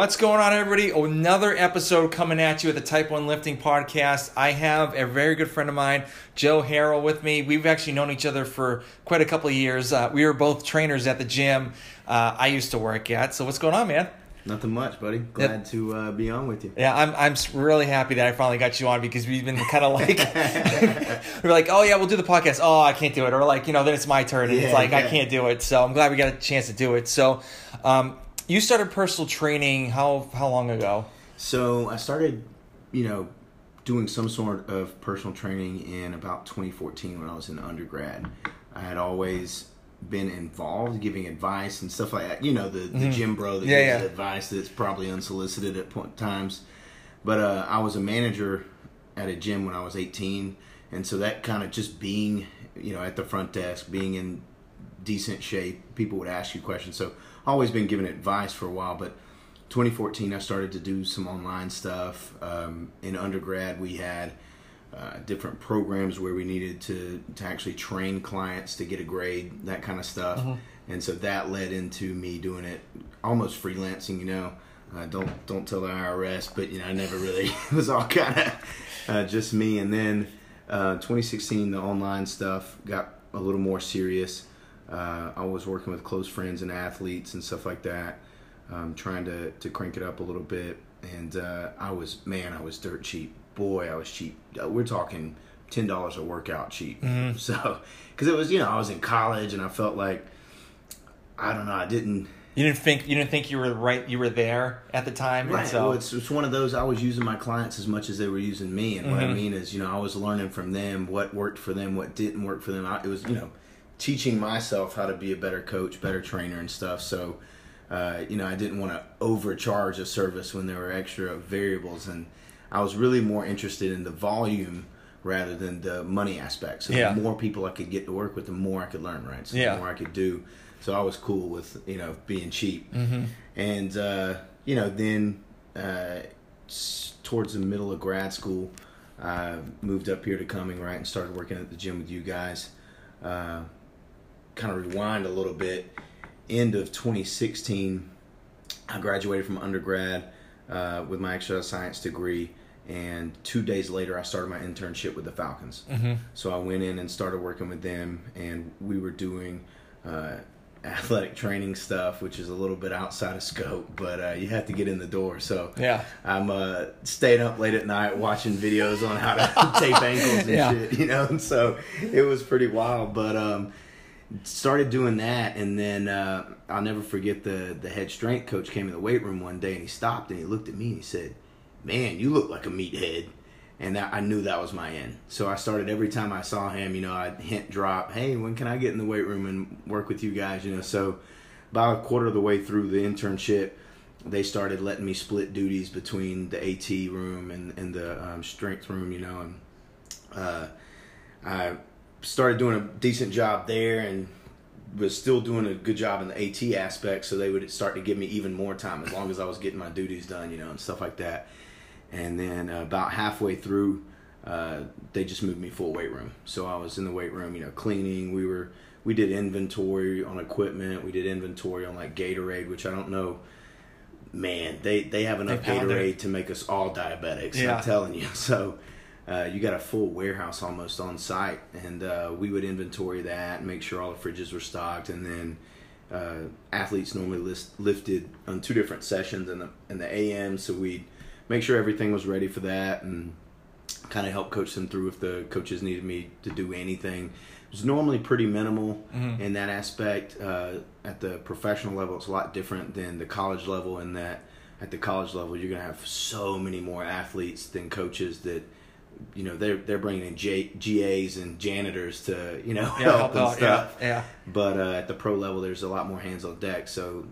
What's going on, everybody? Another episode coming at you at the Type 1 Lifting Podcast. I have a very good friend of mine, Joe Harrell, with me. We've actually known each other for quite a couple of years. Uh, we were both trainers at the gym uh, I used to work at. So, what's going on, man? Nothing much, buddy. Glad yep. to uh, be on with you. Yeah, I'm I'm really happy that I finally got you on because we've been kind of like we're like, oh yeah, we'll do the podcast. Oh, I can't do it, or like you know, then it's my turn, and yeah, it's like yeah. I can't do it. So I'm glad we got a chance to do it. So, um, you started personal training how how long ago? So I started, you know, doing some sort of personal training in about 2014 when I was in undergrad. I had always been involved, giving advice and stuff like that. You know, the, the mm-hmm. gym bro that yeah, gives yeah. advice that's probably unsolicited at point times. But uh, I was a manager at a gym when I was 18, and so that kind of just being, you know, at the front desk, being in decent shape, people would ask you questions. So always been giving advice for a while, but 2014 I started to do some online stuff. Um, in undergrad, we had uh, different programs where we needed to to actually train clients to get a grade, that kind of stuff. Mm-hmm. And so that led into me doing it almost freelancing. You know, uh, don't don't tell the IRS, but you know I never really it was all kind of uh, just me. And then uh, 2016, the online stuff got a little more serious. Uh, I was working with close friends and athletes and stuff like that, um, trying to, to crank it up a little bit. And uh, I was, man, I was dirt cheap. Boy, I was cheap. Uh, we're talking ten dollars a workout cheap. Mm-hmm. So, because it was, you know, I was in college and I felt like, I don't know, I didn't. You didn't think you didn't think you were right. You were there at the time, right? So well, it's, it's one of those. I was using my clients as much as they were using me, and mm-hmm. what I mm-hmm. mean is, you know, I was learning from them what worked for them, what didn't work for them. I, it was, you know, teaching myself how to be a better coach, better trainer, and stuff. So, uh, you know, I didn't want to overcharge a service when there were extra variables, and I was really more interested in the volume rather than the money aspect. So, yeah. the more people I could get to work with, the more I could learn, right? So, yeah. the more I could do. So, I was cool with you know being cheap, mm-hmm. and uh, you know then uh, towards the middle of grad school. I moved up here to Cumming, right, and started working at the gym with you guys. Uh, kind of rewind a little bit, end of 2016, I graduated from undergrad uh, with my exercise science degree. And two days later, I started my internship with the Falcons. Mm-hmm. So I went in and started working with them, and we were doing uh, athletic training stuff, which is a little bit outside of scope, but uh, you have to get in the door. So yeah, I'm uh, staying up late at night watching videos on how to tape ankles and yeah. shit, you know. And so it was pretty wild, but um, started doing that, and then uh, I'll never forget the the head strength coach came in the weight room one day, and he stopped and he looked at me and he said, "Man, you look like a meathead." And that, I knew that was my end. So I started every time I saw him, you know, I'd hint drop, "Hey, when can I get in the weight room and work with you guys?" You know, so about a quarter of the way through the internship, they started letting me split duties between the AT room and, and the um, strength room, you know, and uh, I started doing a decent job there and was still doing a good job in the AT aspect, so they would start to give me even more time as long as I was getting my duties done, you know, and stuff like that. And then uh, about halfway through, uh, they just moved me full weight room. So I was in the weight room, you know, cleaning. We were we did inventory on equipment. We did inventory on like Gatorade, which I don't know. Man, they they have enough they Gatorade to make us all diabetics. Yeah. I'm telling you. So uh, you got a full warehouse almost on site, and uh, we would inventory that, make sure all the fridges were stocked, and then uh, athletes normally list, lifted on two different sessions in the in the AM, so we'd make sure everything was ready for that and kind of help coach them through if the coaches needed me to do anything. It was normally pretty minimal Mhm. in that aspect. Uh, at the professional level, it's a lot different than the college level in that at the college level, you're going to have so many more athletes than coaches that you know they're they're bringing in J, GAs and janitors to you know Yeah, help, help and out. stuff. Yeah, yeah. But uh, at the pro level, there's a lot more hands on deck. So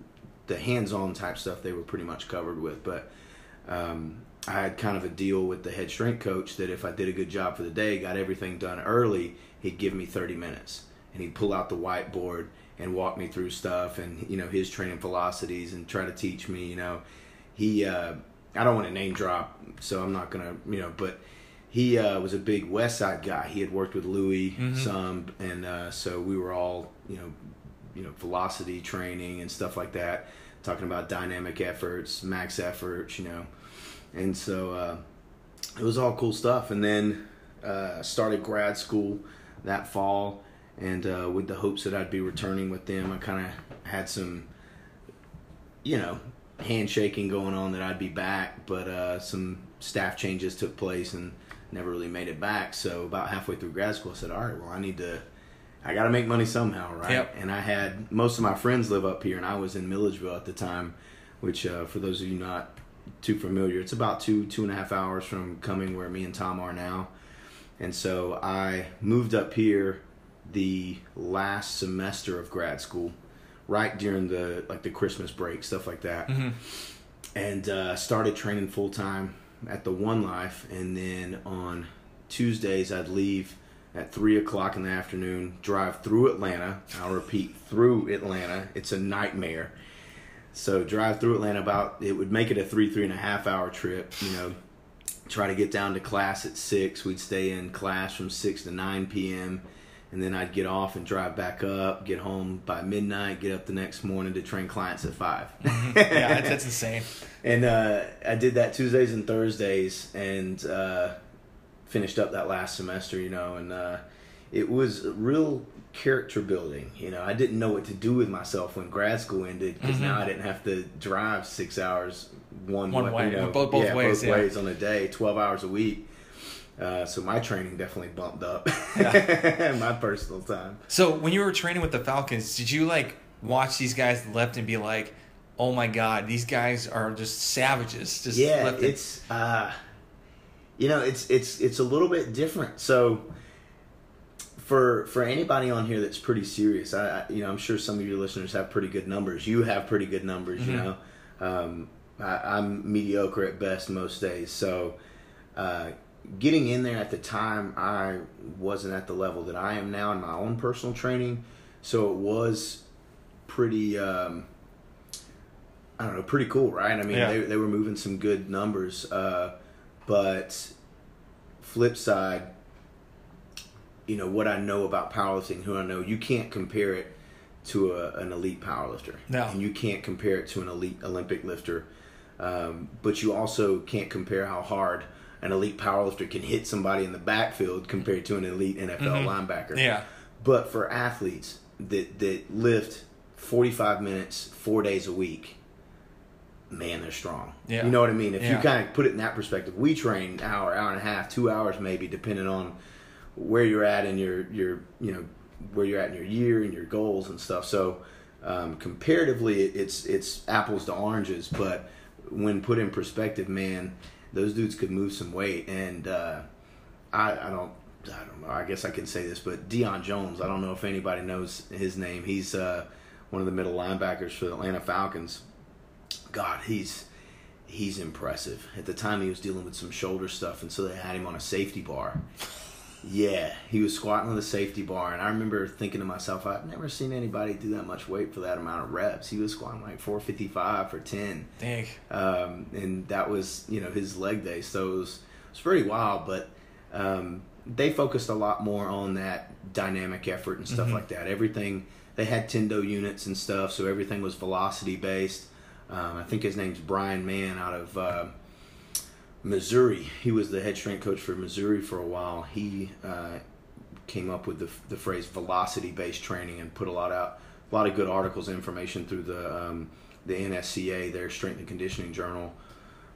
the hands on type stuff they were pretty much covered with. But um, I had kind of a deal with the head strength coach that if I did a good job for the day, got everything done early, he'd give me 30 minutes and he'd pull out the whiteboard and walk me through stuff and you know his training velocities and try to teach me. You know, he uh, I don't want to name drop, so I'm not gonna you know, but he uh, was a big West Side guy. He had worked with Louie Mhm. some, and uh, so we were all you know, you know, velocity training and stuff like that, talking about dynamic efforts, max efforts, you know, and so uh, it was all cool stuff. And then uh, started grad school that fall, and uh, with the hopes that I'd be returning with them, I kind of had some, you know, handshaking going on that I'd be back, but uh, some staff changes took place and never really made it back. So about halfway through grad school, I said, "All right, well, I need to, I got to make money somehow, right?" Yep. And I had most of my friends live up here, and I was in Milledgeville at the time, which uh, for those of you not too familiar, it's about two two and a half hours from Cumming where me and Tom are now. And so I moved up here the last semester of grad school, right during the like the Christmas break, stuff like that Mhm. and uh, started training full time at the One Life. And then on Tuesdays, I'd leave at three o'clock in the afternoon, drive through Atlanta. I'll repeat, through Atlanta. It's a nightmare. So drive through Atlanta about it would make it a three three and a half hour trip. You know, try to get down to class at six. We'd stay in class from six to nine p.m. And then I'd get off and drive back up, get home by midnight, get up the next morning to train clients at 5 yeah, that's, that's insane. and uh, I did that Tuesdays and Thursdays, and uh, finished up that last semester. You know, and uh, it was real character building. You know, I didn't know what to do with myself when grad school ended because Mhm. now I didn't have to drive six hours one, One way, You know, both- both yeah, ways, both yeah. ways on a day, twelve hours a week. Uh, so my training definitely bumped up. Yeah. my personal time. So when you were training with the Falcons, did you like watch these guys lift and be like, "Oh my god, these guys are just savages"? Just yeah it's uh you know it's it's it's a little bit different so for for anybody on here that's pretty serious i, I you know i'm sure some of your listeners have pretty good numbers you have pretty good numbers you Mhm. know um I, i'm mediocre at best most days so uh getting in there at the time i wasn't at the level that i am now in my own personal training so it was pretty um I don't know, pretty cool, right? I mean, Yeah. they, they were moving some good numbers, uh, but flip side, you know what I know about powerlifting, who I know, you can't compare it to a, an elite powerlifter, No. and you can't compare it to an elite Olympic lifter, um, but you also can't compare how hard an elite powerlifter can hit somebody in the backfield compared to an elite NFL Mhm. linebacker. yeah, But for athletes that that lift 45 minutes, four days a week, man, they're strong. Yeah. You know what I mean? If you kind of put it in that perspective, we train an hour, hour and a half, two hours maybe, depending on where you're at in your your you know where you're at in your year and your goals and stuff. So um, comparatively, it's it's apples to oranges. But when put in perspective, man, those dudes could move some weight, and uh, I, I don't. I don't know. I guess I can say this, but Deion Jones. I don't know if anybody knows his name. He's uh, one of the middle linebackers for the Atlanta Falcons. God, he's he's impressive. At the time, he was dealing with some shoulder stuff, and so they had him on a safety bar. Yeah, he was squatting on the safety bar, and I remember thinking to myself, I've never seen anybody do that much weight for that amount of reps. He was squatting like 455 for 10 dang. um, and that was you know his leg day. So it was it was pretty wild. But um, they focused a lot more on that dynamic effort and stuff Mhm. like that. Everything they had Tendo units and stuff, so everything was velocity based. Um, I think his name's Brian Mann out of uh, Missouri. He was the head strength coach for Missouri for a while. He uh, came up with the, the phrase velocity based training and put a lot out a lot of good articles and information through the um, the NSCA, their Strength and Conditioning Journal,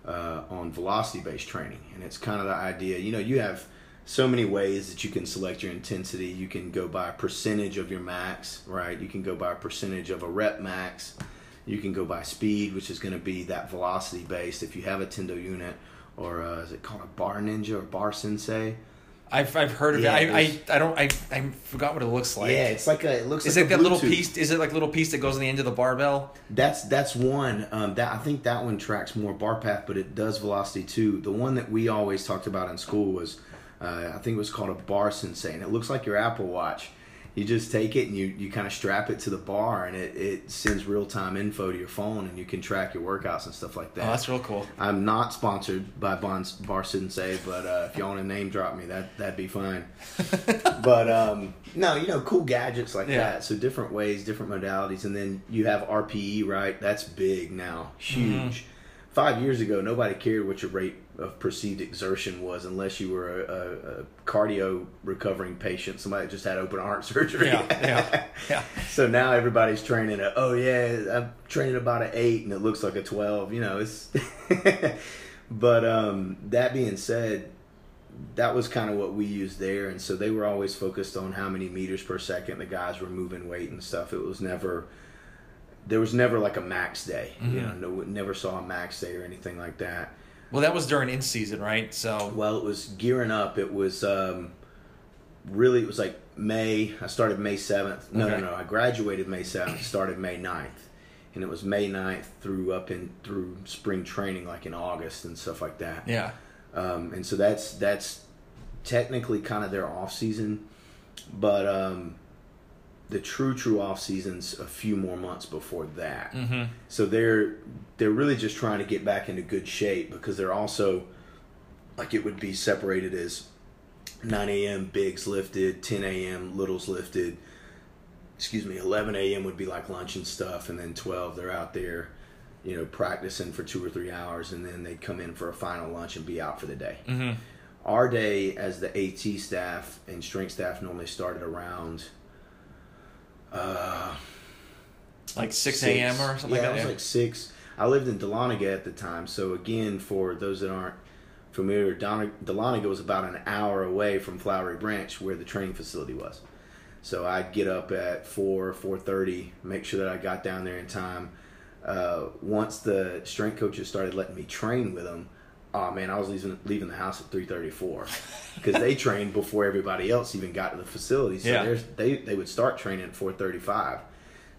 uh, on velocity based training, and it's kind of the idea. You know, you have so many ways that you can select your intensity. You can go by a percentage of your max, right? You can go by a percentage of a rep max. You can go by speed, which is going to be that velocity based. If you have a Tendo unit, or uh, is it called a Bar Ninja or Bar Sensei? I've, I've heard of Yeah, it. I, I, I don't I, I forgot what it looks like. yeah, it's like a. It looks Is like it a that little piece? Is it like little piece that goes on the end of the barbell? That's that's one. Um, that I think that one tracks more bar path, but it does velocity too. The one that we always talked about in school was, uh, I think it was called a bar sensei, and it looks like your Apple Watch. You just take it and you, you kind of strap it to the bar, and it, it sends real time info to your phone, and you can track your workouts and stuff like that. Oh, that's real cool. I'm not sponsored by Bonds, Bar Sensei, but uh, if y'all want to name drop me, that that'd be fine. but um, no, you know, cool gadgets like Yeah. that. So different ways, different modalities, and then you have RPE, right? That's big now, huge. Mm-hmm. Five years ago, nobody cared what your rate of perceived exertion was, unless you were a, a, a cardio recovering patient, somebody that just had open heart surgery. Yeah, yeah, yeah. So now everybody's training at oh yeah I'm training about an eight and it looks like a twelve. You know it's. but um, that being said, that was kind of what we used there, and so they were always focused on how many meters per second the guys were moving weight and stuff. It was never. There was never like a max day, you know. No, never saw a max day or anything like that. Well, that was during in season, right? So Well, it was gearing up. It was um, really, it was like May. I started May 7th. No, Okay. no, no. I graduated May 7th, started May 9th. And it was May 9th through up in through spring training, like in August and stuff like that. yeah, Um, and so that's that's technically kind of their off season, but um, the true true off season's a few more months before that. mm-hmm. So they're they're really just trying to get back into good shape because they're also like it would be separated as 9 a.m. bigs lifted, 10 a.m. littles lifted. Excuse me, 11 a.m. would be like lunch and stuff, and then 12 they're out there, you know, practicing for two or three hours, and then they'd come in for a final lunch and be out for the day. Mm-hmm. Our day as the AT staff and strength staff normally started around. Uh, like six a.m. or something yeah, like it was like six. I lived in Dahlonega at the time, so again, for those that aren't familiar, Dahlonega was about an hour away from Flowery Branch, where the training facility was. So I'd get up at four, four thirty, make sure that I got down there in time. Uh, once the strength coaches started letting me train with them, oh man, I was leaving leaving the house at three thirty four because they trained before everybody else even got to the facility. So Yeah. they they would start training at four thirty five.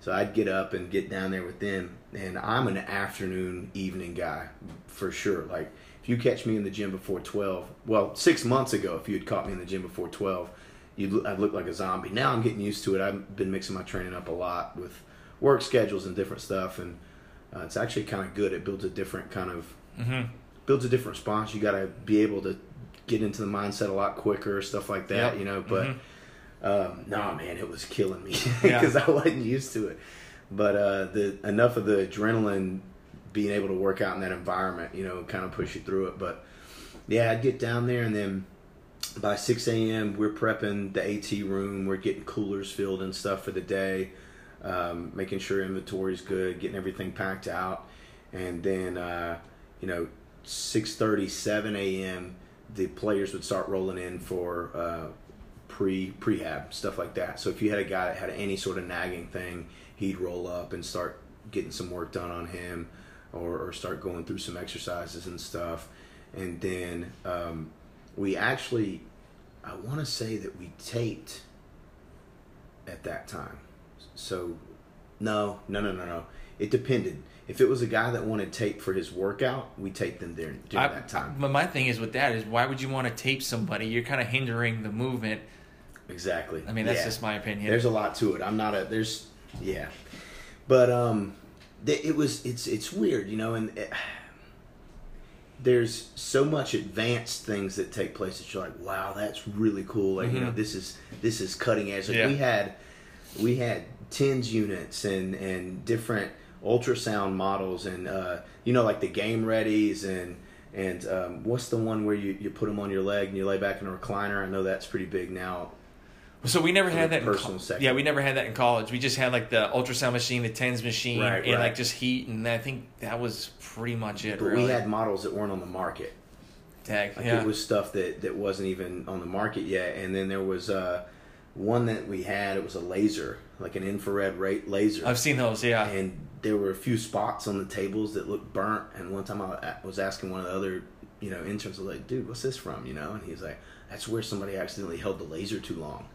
So I'd get up and get down there with them, and I'm an afternoon, evening guy for sure. Like if you catch me in the gym before twelve, well, six months ago, if you had caught me in the gym before twelve, you'd I'd look like a zombie. Now I'm getting used to it. I've been mixing my training up a lot with work schedules and different stuff, and uh, it's actually kind of good. It builds a different kind of mm-hmm. Builds a different response. You got to be able to get into the mindset a lot quicker, stuff like that, Yep. you know. But Mhm. um, nah, man, it was killing me Yeah. because I wasn't used to it. But uh, the enough of the adrenaline being able to work out in that environment, you know, kind of push you through it. But yeah, I'd get down there and then by 6 a.m. we're prepping the AT room. We're getting coolers filled and stuff for the day, um, making sure inventory's good, getting everything packed out, and then uh, you know 6:30, 7 a.m. the players would start rolling in for uh, pre prehab stuff like that. So if you had a guy that had any sort of nagging thing, he'd roll up and start getting some work done on him, or, or start going through some exercises and stuff, and then. Um, we actually i want to say that we taped at that time so no no no no no it depended if it was a guy that wanted tape for his workout we taped them during, during I, that time but my thing is with that is why would you want to tape somebody? You're kind of hindering the movement. exactly I mean, that's Yeah. just my opinion. there's a lot to it i'm not a there's yeah but um it was it's it's weird you know and it, there's so much advanced things that take place that you're like wow that's really cool like you know Mhm. this is this is cutting edge like Yeah. we had we had TENS units and and different ultrasound models and uh you know like the game readies and and um, what's the one where you, you put them on your leg and you lay back in a recliner? I know that's pretty big now. So we never had that. In personal co- yeah, we never had that in college. We just had like the ultrasound machine, the tens machine, Right, and right. like just heat, and I think that was pretty much it. But really. we had models that weren't on the market. Tag, Like yeah. it was stuff that, that wasn't even on the market yet. And then there was uh, one that we had. It was a laser, like an infrared rate laser. I've seen those. Yeah. and there were a few spots on the tables that looked burnt. And one time I was asking one of the other, you know, interns, I was like, "Dude, what's this from?" You know, and he's like, "That's where somebody accidentally held the laser too long."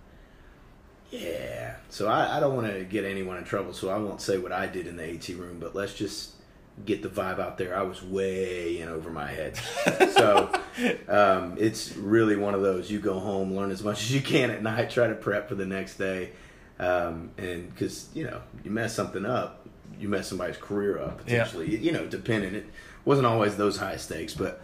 Yeah. So I, I don't want to get anyone in trouble, so I won't say what I did in the AT room. But let's just get the vibe out there. I was way in over my head. so um, it's really one of those. You go home, learn as much as you can at night, try to prep for the next day, um, and because you know you mess something up, you mess somebody's career up Yeah. potentially. You know, depending. It wasn't always those high stakes, but.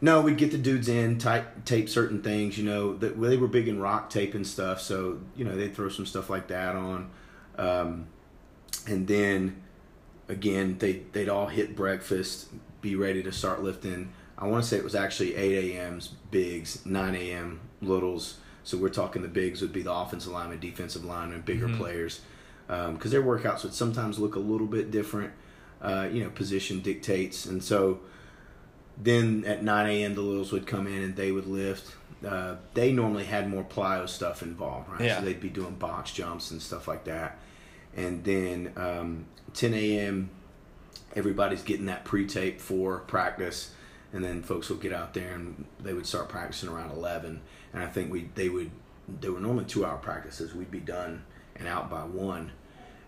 No, we'd get the dudes in, type, tape certain things. You know, that they were big in rock tape and stuff, so you know they'd throw some stuff like that on, um, and then again they they'd all hit breakfast, be ready to start lifting. I want to say it was actually eight a.m.s bigs, nine a.m. littles. So we're talking the bigs would be the offensive lineman, defensive lineman, bigger players, because their workouts would sometimes look a little bit different. Uh, you know, position dictates, and so then at 9 a.m. the littles would come in and they would lift. Uh, they normally had more plyo stuff involved, right? Yeah. So they'd be doing box jumps and stuff like that. And then um, 10 a.m. everybody's getting that pre-tape for practice, and then folks will get out there and they would start practicing around 11. And I think we they would they were normally two-hour practices. We'd be done and out by one,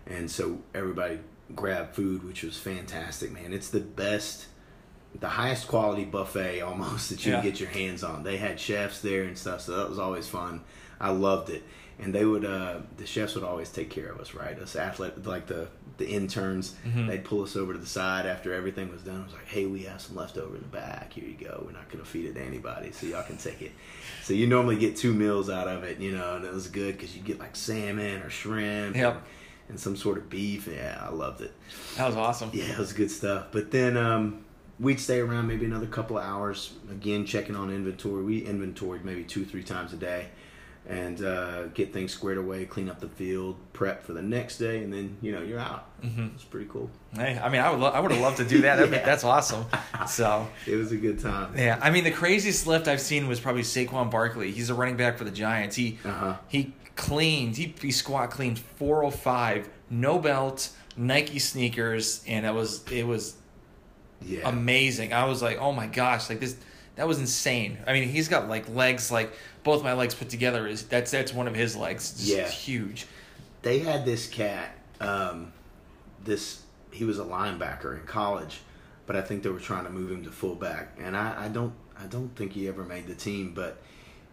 and so everybody grabbed food, which was fantastic, man. It's the best the highest quality buffet almost that you Yeah. can get your hands on. They had chefs there and stuff, so that was always fun. I loved it. And they would uh the chefs would always take care of us, right? Us athlete like the the interns, Mm-hmm. they'd pull us over to the side after everything was done. It was like, "Hey, we have some leftover in the back. Here you go. We're not going to feed it to anybody, so y'all can take it." So you normally get two meals out of it, you know, and it was good cuz you get like salmon or shrimp Yep. and, and some sort of beef. Yeah, I loved it. that was awesome. Yeah, it was good stuff. But then um, we'd stay around maybe another couple of hours, again checking on inventory. We inventoried maybe two, three times a day, and uh, get things squared away, clean up the field, prep for the next day, and then you know you're out. Mm-hmm. It's pretty cool. Hey, I mean, I would lo- I would have loved to do that. Yeah. That's awesome. So It was a good time. yeah, I mean, the craziest lift I've seen was probably Saquon Barkley. He's a running back for the Giants. He Uh-huh. he cleaned he, he squat cleaned 405, no belt, Nike sneakers, and it was it was Yeah, amazing. I was like, oh my gosh, like this, that was insane. I mean, he's got like legs, like both my legs put together is that's that's one of his legs. Just Yeah. huge. they had this cat. Um, this he was a linebacker in college, but I think they were trying to move him to fullback, and I, I don't I don't think he ever made the team, but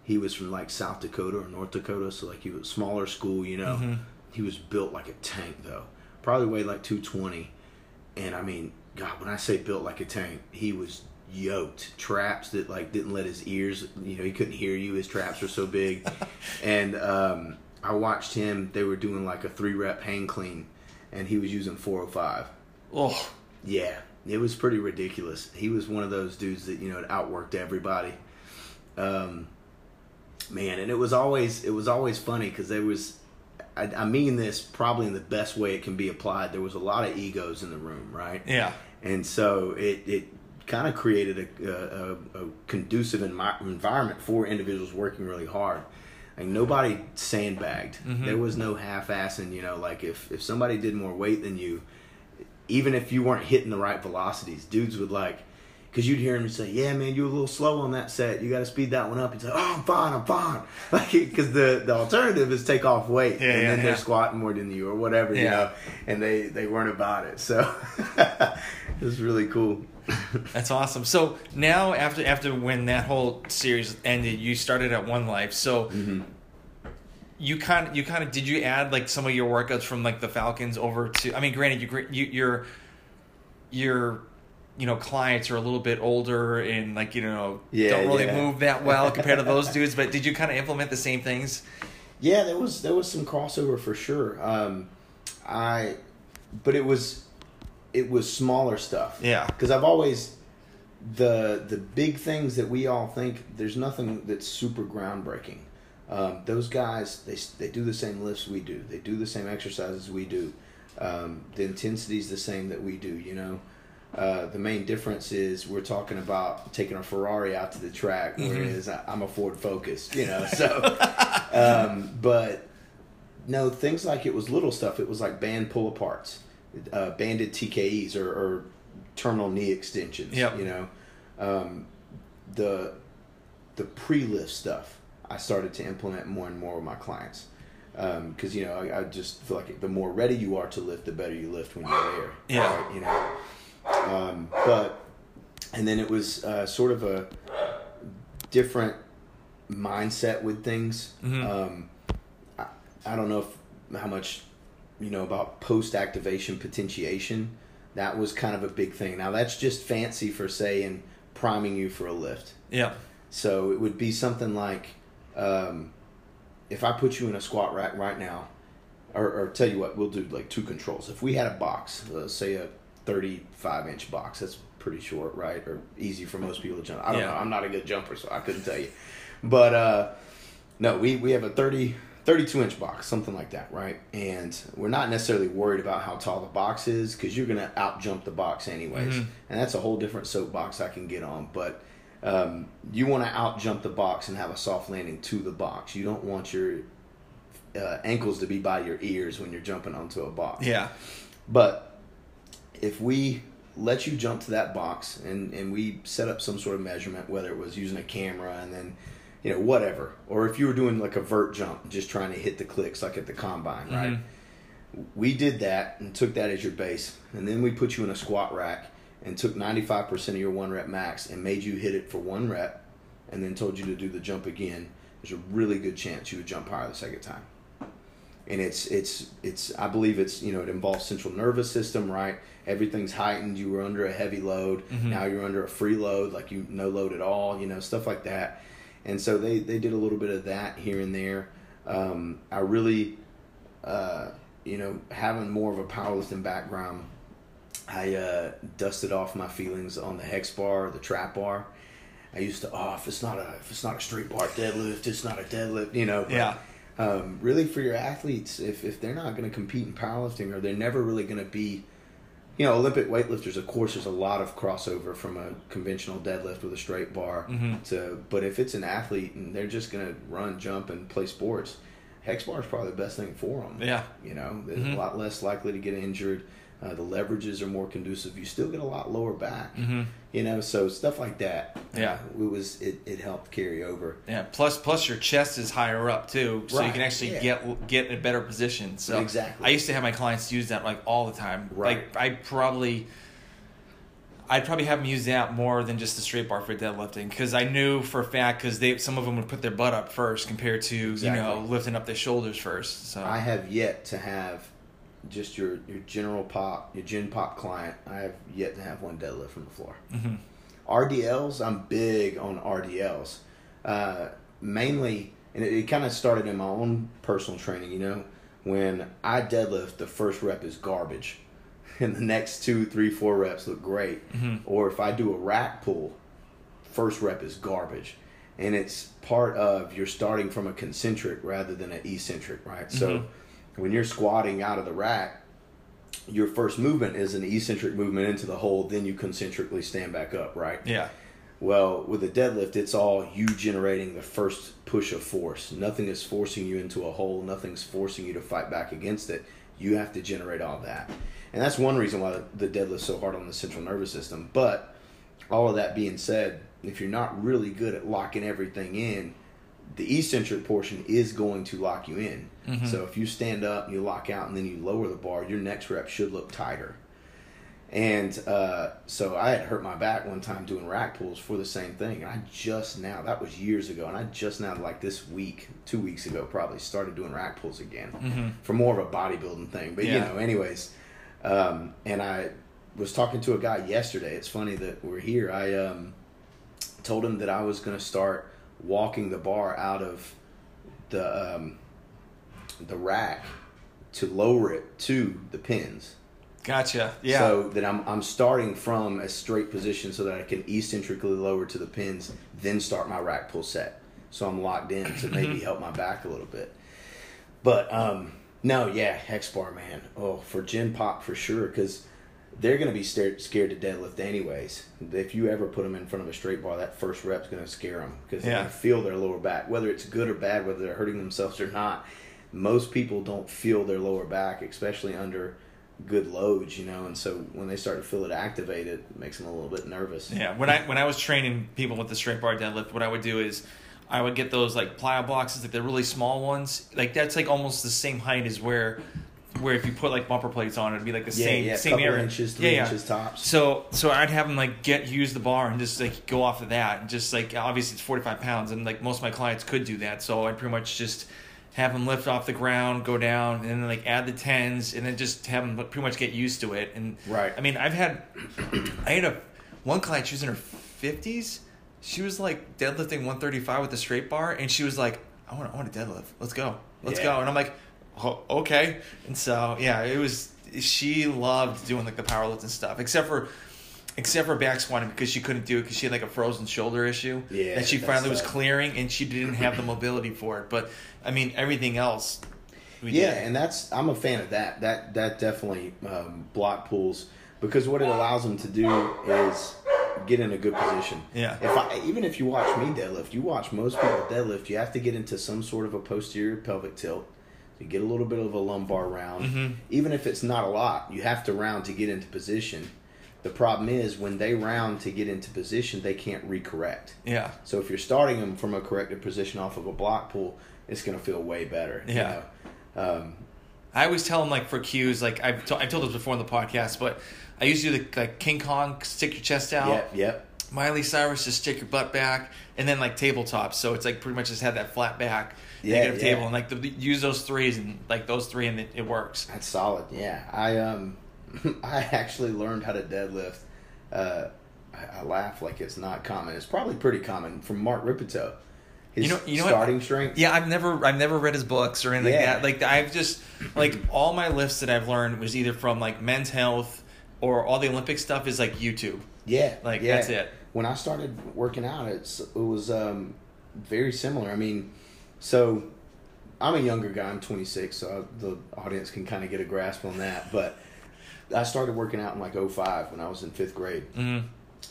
he was from like South Dakota or North Dakota, so like he was smaller school, you know. Mm-hmm. He was built like a tank though, probably weighed like two twenty, and I mean, God, when I say built like a tank, he was yoked. Traps that like didn't let his ears you know he couldn't hear you. His traps were so big. And um i watched him. They were doing like a three rep hang clean and he was using 405 Oh, yeah. It was pretty ridiculous. He was one of those dudes that you know outworked everybody. Um man and it was always it was always funny because there was I, I mean this probably in the best way it can be applied. There was a lot of egos in the room right? Yeah. and so it, it kind of created a, a, a conducive environment for individuals working really hard. Like nobody sandbagged. Mm-hmm. There was no half-assing. You know, like if if somebody did more weight than you, even if you weren't hitting the right velocities, dudes would like. Because you'd hear him say, "Yeah, man, you were a little slow on that set. You got to speed that one up." He'd say, "Oh, I'm fine, I'm fine." Like, because the the alternative is take off weight, Yeah, and yeah, then they're squatting more than you or whatever, you know. And they they weren't about it, so it was really cool. That's awesome. So now, after after when that whole series ended, you started at One Life. So Mm-hmm. you kind of you kind of did you add like some of your workouts from like the Falcons over to? I mean, granted, you you your your you know clients are a little bit older and like you know Yeah, don't really yeah. move that well compared to those dudes. But did you kind of implement the same things? Yeah, there was there was some crossover for sure. Um, I, but it was it was smaller stuff. Yeah. because I've always the the big things that we all think there's nothing that's super groundbreaking. Um, those guys, they they do the same lifts we do. They do the same exercises we do. Um, the intensity is the same that we do. You know, uh, the main difference is we're talking about taking a Ferrari out to the track, Mm-hmm. whereas I I'm a Ford Focus. You know, so um, but no things like it was little stuff. It was like band pull aparts, uh, banded TKEs or, or terminal knee extensions. Yep. You know, um, the the pre lift stuff I started to implement more and more with my clients because you know I, I just feel like the more ready you are to lift, the better you lift when you're there. Yeah. Right? You know, um, but and then it was uh, sort of a different mindset with things. Mhm. Um, I, I don't know if how much you know about post activation potentiation. That was kind of a big thing. Now that's just fancy for saying priming you for a lift. Yeah. So it would be something like, um, if I put you in a squat rack right now, or, or tell you what, we'll do like two controls. If we had a box, uh, say a 35 inch box, that's pretty short, right? Or easy for most people to jump. I don't Yeah. know. I'm not a good jumper, so I couldn't tell you. But uh, no, we, we have a 30, 32 inch box, something like that, right? And we're not necessarily worried about how tall the box is because you're going to out jump the box anyways. Mhm. And that's a whole different soapbox I can get on. But um, you want to out jump the box and have a soft landing to the box. You don't want your uh, ankles to be by your ears when you're jumping onto a box. Yeah. But if we let you jump to that box and, and we set up some sort of measurement, whether it was using a camera and then, you know, whatever, or if you were doing like a vert jump, just trying to hit the clicks like at the combine, right? Mhm. We did that and took that as your base. And then we put you in a squat rack and took 95% of your one rep max and made you hit it for one rep and then told you to do the jump again. There's a really good chance you would jump higher the second time and it's it's it's I believe it's you know it involves central nervous system right everything's heightened you were under a heavy load Mhm. now you're under a free load like you no load at all you know stuff like that and so they they did a little bit of that here and there um, I really uh, you know having more of a powerlifting background I uh, dusted off my feelings on the hex bar or the trap bar I used to oh if it's not a if it's not a straight bar deadlift it's not a deadlift you know but, Yeah. um, really for your athletes, if, if they're not going to compete in powerlifting or they're never really going to be, you know, Olympic weightlifters, of course, there's a lot of crossover from a conventional deadlift with a straight bar Mhm. to, but if it's an athlete and they're just going to run, jump, and play sports, hex bar is probably the best thing for them. Yeah. You know, they're Mhm. a lot less likely to get injured. Uh, the leverages are more conducive. You still get a lot lower back. hmm You know, so stuff like that. Yeah. uh, it was it, it helped carry over. Yeah. Plus, plus your chest is higher up too, so you can actually yeah. get get in a better position. So Exactly. I used to have my clients use that like all the time. Right. Like I probably. I'd probably have them use that more than just the straight bar for deadlifting because I knew for a fact because they some of them would put their butt up first compared to you know lifting up their shoulders first. So I have yet to have just your your general pop, your gen pop client. I have yet to have one deadlift from the floor. Mhm. RDLs, I'm big on RDLs. Uh, mainly, and it, it kind of started in my own personal training. You know, when I deadlift, the first rep is garbage, and the next two, three, four reps look great. Mhm. Or if I do a rack pull, first rep is garbage. And it's part of you're starting from a concentric rather than an eccentric, right? So Mhm. When you're squatting out of the rack, your first movement is an eccentric movement into the hole, then you concentrically stand back up, right? yeah, Well, with a deadlift, it's all you generating the first push of force. Nothing is forcing you into a hole, nothing's forcing you to fight back against it. You have to generate all that. And that's one reason why the deadlift's so hard on the central nervous system. But all of that being said, if you're not really good at locking everything in, the eccentric portion is going to lock you in. Mhm. So if you stand up and you lock out and then you lower the bar, your next rep should look tighter. And uh, so I had hurt my back one time doing rack pulls for the same thing. And I just now, that was years ago, and I just now, like this week, two weeks ago, probably started doing rack pulls again Mhm. for more of a bodybuilding thing. But you know, anyways, um, and I was talking to a guy yesterday. It's funny that we're here. I um, told him that I was going to start walking the bar out of the um, the rack to lower it to the pins. gotcha. Yeah, So that I'm I'm starting from a straight position so that I can eccentrically lower to the pins, then start my rack pull set. so I'm locked in to maybe help my back a little bit. But um, no, yeah, hex bar, man. Oh, for Gen Pop for sure, because they're going to be scared, scared to deadlift anyways. If you ever put them in front of a straight bar, that first rep's going to scare them because Yeah. they feel their lower back, whether it's good or bad, whether they're hurting themselves or not. Most people don't feel their lower back, especially under good loads, you know. And so when they start to feel it activated, it makes them a little bit nervous. Yeah, when I when I was training people with the straight bar deadlift, what I would do is I would get those like plyo boxes, like the really small ones. Like that's like almost the same height as where where if you put like bumper plates on, it'd be like the Yeah, same yeah, same couple area. inches, three yeah, yeah. inches tops. So so I'd have them like get use the bar and just like go off of that and just like obviously it's forty five pounds and like most of my clients could do that. So I'd pretty much just have them lift off the ground, go down, and then like add the tens, and then just have them pretty much get used to it. And Right. I mean, I've had I had a one client. She was in her fifties. She was like deadlifting one thirty five with a straight bar, and she was like, "I want, I want to deadlift. Let's go, let's Yeah. go." And I'm like, "Oh, "Okay." And so yeah, it was. She loved doing like the powerlifting stuff, except for. Except for back squatting because she couldn't do it because she had like a frozen shoulder issue Yeah, that she finally was clearing and she didn't have the mobility for it. But I mean everything else, we yeah, did. and that's I'm a fan of that. That that definitely um, block pulls because what it allows them to do is get in a good position. Yeah. If I even if you watch me deadlift, you watch most people deadlift, you have to get into some sort of a posterior pelvic tilt. You get a little bit of a lumbar round. Mm-hmm. Even if it's not a lot, you have to round to get into position. The problem is when they round to get into position, they can't recorrect. yeah. So if you're starting them from a corrected position off of a block pull, it's going to feel way better. you Yeah. know? Um, I always tell them like for cues, like I've, t- I've told this before in the podcast, but I used to do the like King Kong, stick your chest out. Yep, yep. Miley Cyrus, just stick your butt back, and then like tabletop. So it's like pretty much just have that flat back, Yeah, negative yeah. table, and like the, use those threes and like those three, and it, it works. That's solid. Yeah, I um, I actually learned how to deadlift. Uh, I, I laugh like it's not common. It's probably pretty common from Mark Rippetoe. His You know- you know what? starting strength. Yeah, I've never I've never read his books or anything Yeah. like that. Like I've just like all my lifts that I've learned was either from like Men's Health or all the Olympic stuff is like YouTube. Yeah, Like, yeah. that's it. When I started working out, it's it was um, very similar. I mean, so I'm a younger guy. I'm 26, so the audience can kind of get a grasp on that. But I started working out in like 05 when I was in fifth grade. Mm-hmm.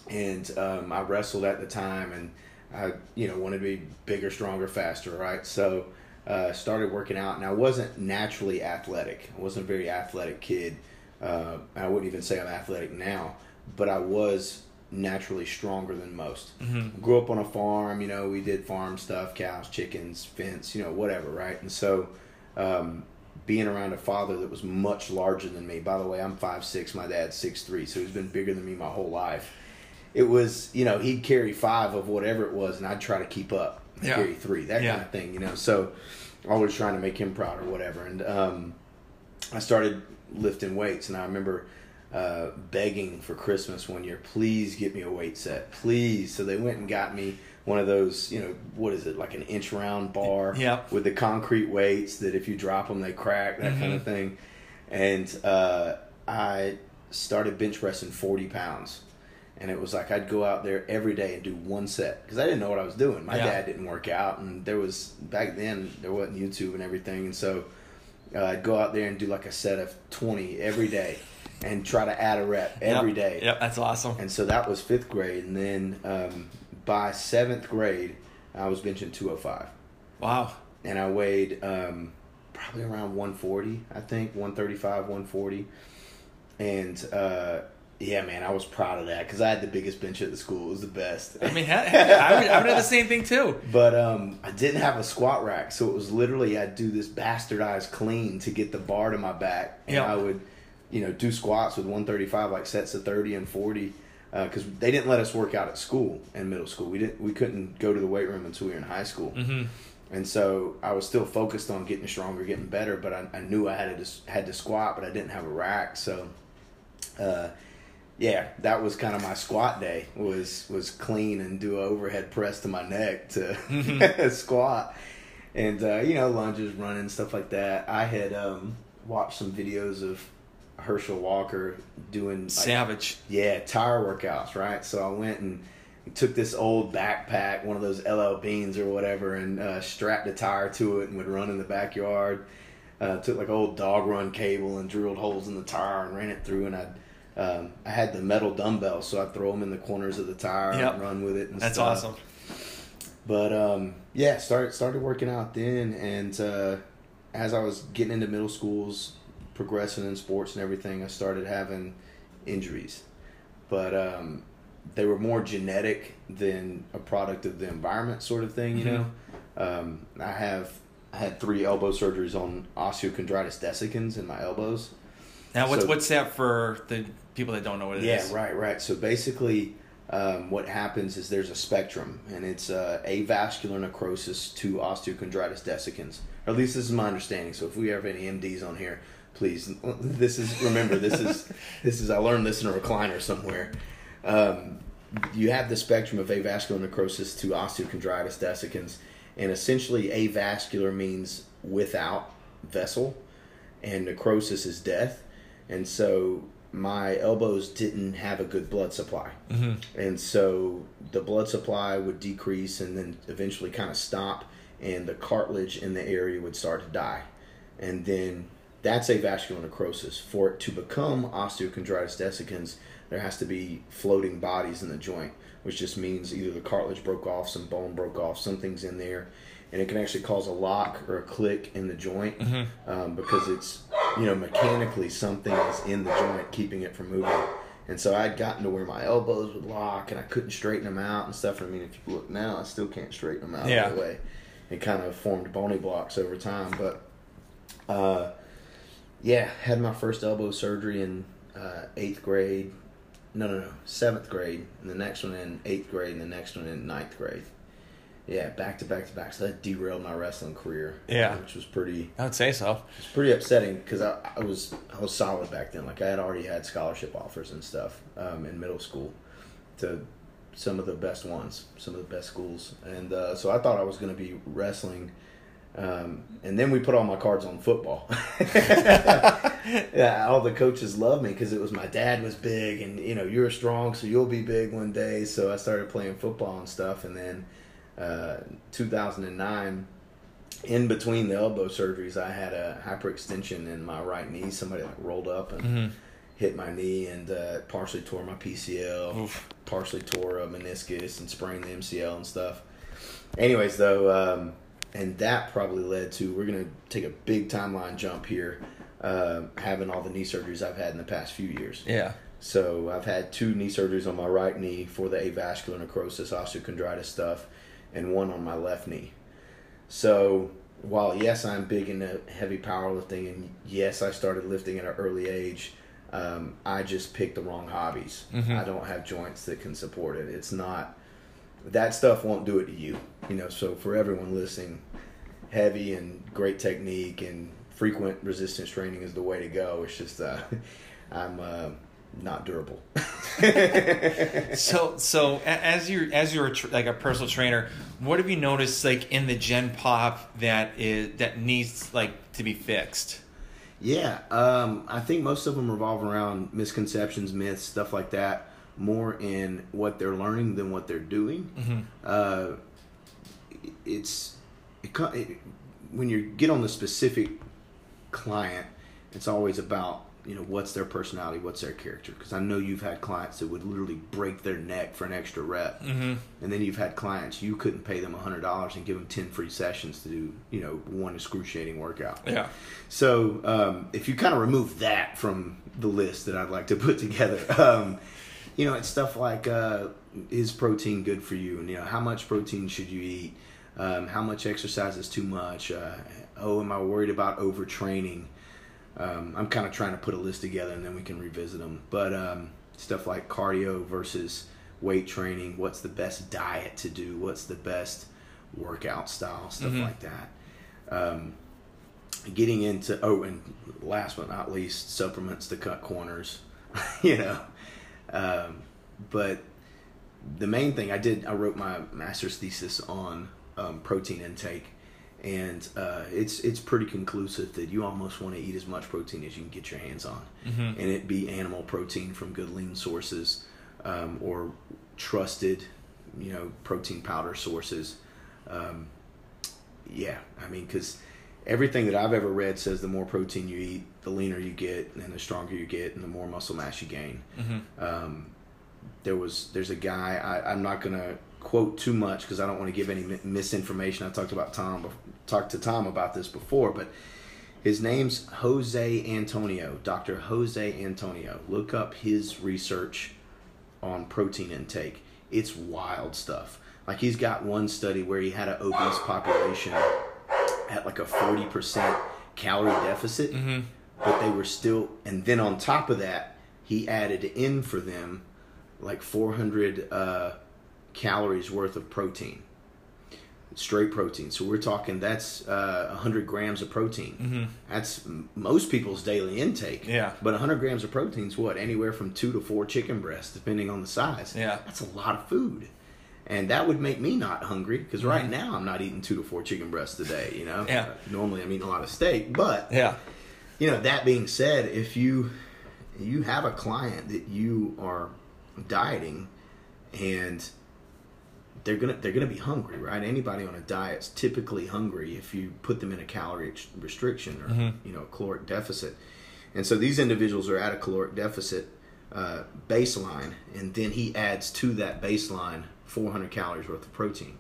and um, I wrestled at the time, and I you know wanted to be bigger, stronger, faster, right? So uh, started working out, and I wasn't naturally athletic. I wasn't a very athletic kid. Uh, I wouldn't even say I'm athletic now, but I was naturally stronger than most. Mm-hmm. Grew up on a farm, you know, we did farm stuff, cows, chickens, fence, you know, whatever, right? And so um, being around a father that was much larger than me. By the way, I'm five six. My dad's six three, so he's been bigger than me my whole life. It was, you know, he'd carry five of whatever it was, and I'd try to keep up, Yeah. carry three, that Yeah. kind of thing, you know. So always trying to make him proud or whatever. And um, I started lifting weights, and I remember uh, begging for Christmas one year, please get me a weight set, please. So they went and got me one of those, you know, what is it, like an inch round bar Yep. with the concrete weights that if you drop them they crack, that kind of thing. And uh, I started bench pressing forty pounds. And it was like I'd go out there every day and do one set because I didn't know what I was doing. My Yeah. dad didn't work out, and there was back then there wasn't YouTube and everything, and so uh, I'd go out there and do like a set of 20 every day and try to add a rep every Yep. day. Yep, that's awesome. And so that was fifth grade. And then um, by seventh grade, I was benching 205. Wow. And I weighed um, probably around 140, I think, 135, 140. And uh, yeah, man, I was proud of that because I had the biggest bench at the school. It was the best. I mean, I would, I would have the same thing too. But um, I didn't have a squat rack, so it was literally I'd do this bastardized clean to get the bar to my back, and Yeah. I would, you know, do squats with 135 like sets of 30 and 40, because they didn't let us work out at school in middle school. We didn't, we couldn't go to the weight room until we were in high school, Mm-hmm. and so I was still focused on getting stronger, getting better. But I, I knew I had to had to squat, but I didn't have a rack, so. Uh, yeah, that was kind of my squat day. Was was clean and do a overhead press to my neck to squat, and uh, you know lunges, running stuff like that. I had um, watched some videos of Herschel Walker doing like, Savage. yeah tire workouts, right? So I went and took this old backpack, one of those LL Beans or whatever, and uh, strapped a tire to it and would run in the backyard. Uh, took like old dog run cable and drilled holes in the tire and ran it through. And I, um, I had the metal dumbbells, so I'd throw them in the corners of the tire Yep. and run with it. And That's stuff. awesome. But um, yeah, started started working out then, and uh, as I was getting into middle schools, progressing in sports and everything, I started having injuries, but um, they were more genetic than a product of the environment, sort of thing. You know, um, I have I had three elbow surgeries on osteochondritis dissecans in my elbows. Now, what's So- what's that for the people that don't know what it is? Yeah, right, right. So basically, um, what happens is there's a spectrum, and it's uh, avascular necrosis to osteochondritis dissecans. Or at least this is my understanding. So if we have any MDs on here, please, this is remember this is this is I learned this in a recliner somewhere. Um, you have the spectrum of avascular necrosis to osteochondritis dissecans, and essentially avascular means without vessel, and necrosis is death. And so my elbows didn't have a good blood supply. Mm-hmm. And so the blood supply would decrease and then eventually kind of stop, and the cartilage in the area would start to die. And then that's avascular necrosis. For it to become osteochondritis dissecans, there has to be floating bodies in the joint, which just means either the cartilage broke off, some bone broke off, something's in there, and it can actually cause a lock or a click in the joint um, because it's you know mechanically something is in the joint keeping it from moving. And so I'd gotten to where my elbows would lock and I couldn't straighten them out and stuff. I mean, if you look now, I still can't straighten them out Yeah. that way. It kind of formed bony blocks over time. But uh, yeah, had my first elbow surgery in uh, eighth grade. No, no, no, seventh grade, and the next one in eighth grade, and the next one in ninth grade. Yeah, back to back to back. So that derailed my wrestling career. Yeah. which was pretty I would say so. it's pretty upsetting because I, I was I was solid back then. Like I had already had scholarship offers and stuff um, in middle school to some of the best ones, some of the best schools, and uh, so I thought I was going to be wrestling. Um, and then we put all my cards on football. yeah, all the coaches loved me because it was my dad was big, and you know you're strong, so you'll be big one day. So I started playing football and stuff, and then uh, 2009 in between the elbow surgeries, I had a hyperextension in my right knee. Somebody like rolled up and Mm-hmm. hit my knee and uh, partially tore my PCL, Oof. partially tore a meniscus and sprained the MCL and stuff. Anyways, though, um, and that probably led to we're gonna take a big timeline jump here, uh, having all the knee surgeries I've had in the past few years. Yeah. So I've had two knee surgeries on my right knee for the avascular necrosis, osteochondritis stuff, and one on my left knee. So while yes, I'm big into heavy powerlifting, and yes, I started lifting at an early age, um, I just picked the wrong hobbies. Mhm. I don't have joints that can support it. It's not that stuff won't do it to you. You know, so for everyone listening, heavy and great technique and frequent resistance training is the way to go. It's just uh, I'm uh, not durable. So so as you as you're a tr- like a personal trainer, what have you noticed like in the Gen Pop that is that needs like to be fixed? Yeah, um, I think most of them revolve around misconceptions, myths, stuff like that, more in what they're learning than what they're doing. Mm-hmm. Uh, it's it, it, when you get on the specific client, it's always about you know what's their personality, what's their character. Because I know you've had clients that would literally break their neck for an extra rep, Mm-hmm. and then you've had clients you couldn't pay them hundred dollars and give them ten free sessions to do you know one excruciating workout. Yeah. So um, if you kind of remove that from the list that I'd like to put together, um, you know, it's stuff like uh, is protein good for you, and you know how much protein should you eat, um, how much exercise is too much. Uh, oh, am I worried about overtraining? Um, I'm kind of trying to put a list together, and then we can revisit them. But um, stuff like cardio versus weight training, what's the best diet to do? What's the best workout style? Stuff Mhm. like that. Um, getting into oh and last but not least supplements to cut corners you know um, but the main thing i did i wrote my master's thesis on um, protein intake and uh, it's it's pretty conclusive that you almost want to eat as much protein as you can get your hands on Mm-hmm. and it be animal protein from good lean sources um, or trusted you know protein powder sources. Um, yeah, I mean because everything that I've ever read says the more protein you eat, the leaner you get, and the stronger you get, and the more muscle mass you gain. Mm-hmm. Um, there was there's a guy I, I'm not gonna quote too much because I don't want to give any misinformation. I talked about Tom talked to Tom about this before, but his name's Jose Antonio, Dr. Jose Antonio. Look up his research on protein intake. It's wild stuff. Like he's got one study where he had an obese population at like a 40% calorie deficit, Mm-hmm. But they were still, and then on top of that, he added in for them like 400 uh, calories worth of protein, straight protein. So we're talking that's uh, 100 grams of protein. Mm-hmm. That's most people's daily intake. Yeah. But 100 grams of protein is what? Anywhere from two to four chicken breasts, depending on the size. Yeah. That's a lot of food. And that would make me not hungry because right Mhm. now I'm not eating two to four chicken breasts a day. You know. Yeah. Normally I'm eating a lot of steak, but Yeah. You know that being said, if you you have a client that you are dieting and they're gonna they're gonna be hungry, right? Anybody on a diet's typically hungry if you put them in a calorie restriction or Mhm. you know a caloric deficit. And so these individuals are at a caloric deficit uh, baseline, and then he adds to that baseline 400 calories worth of protein.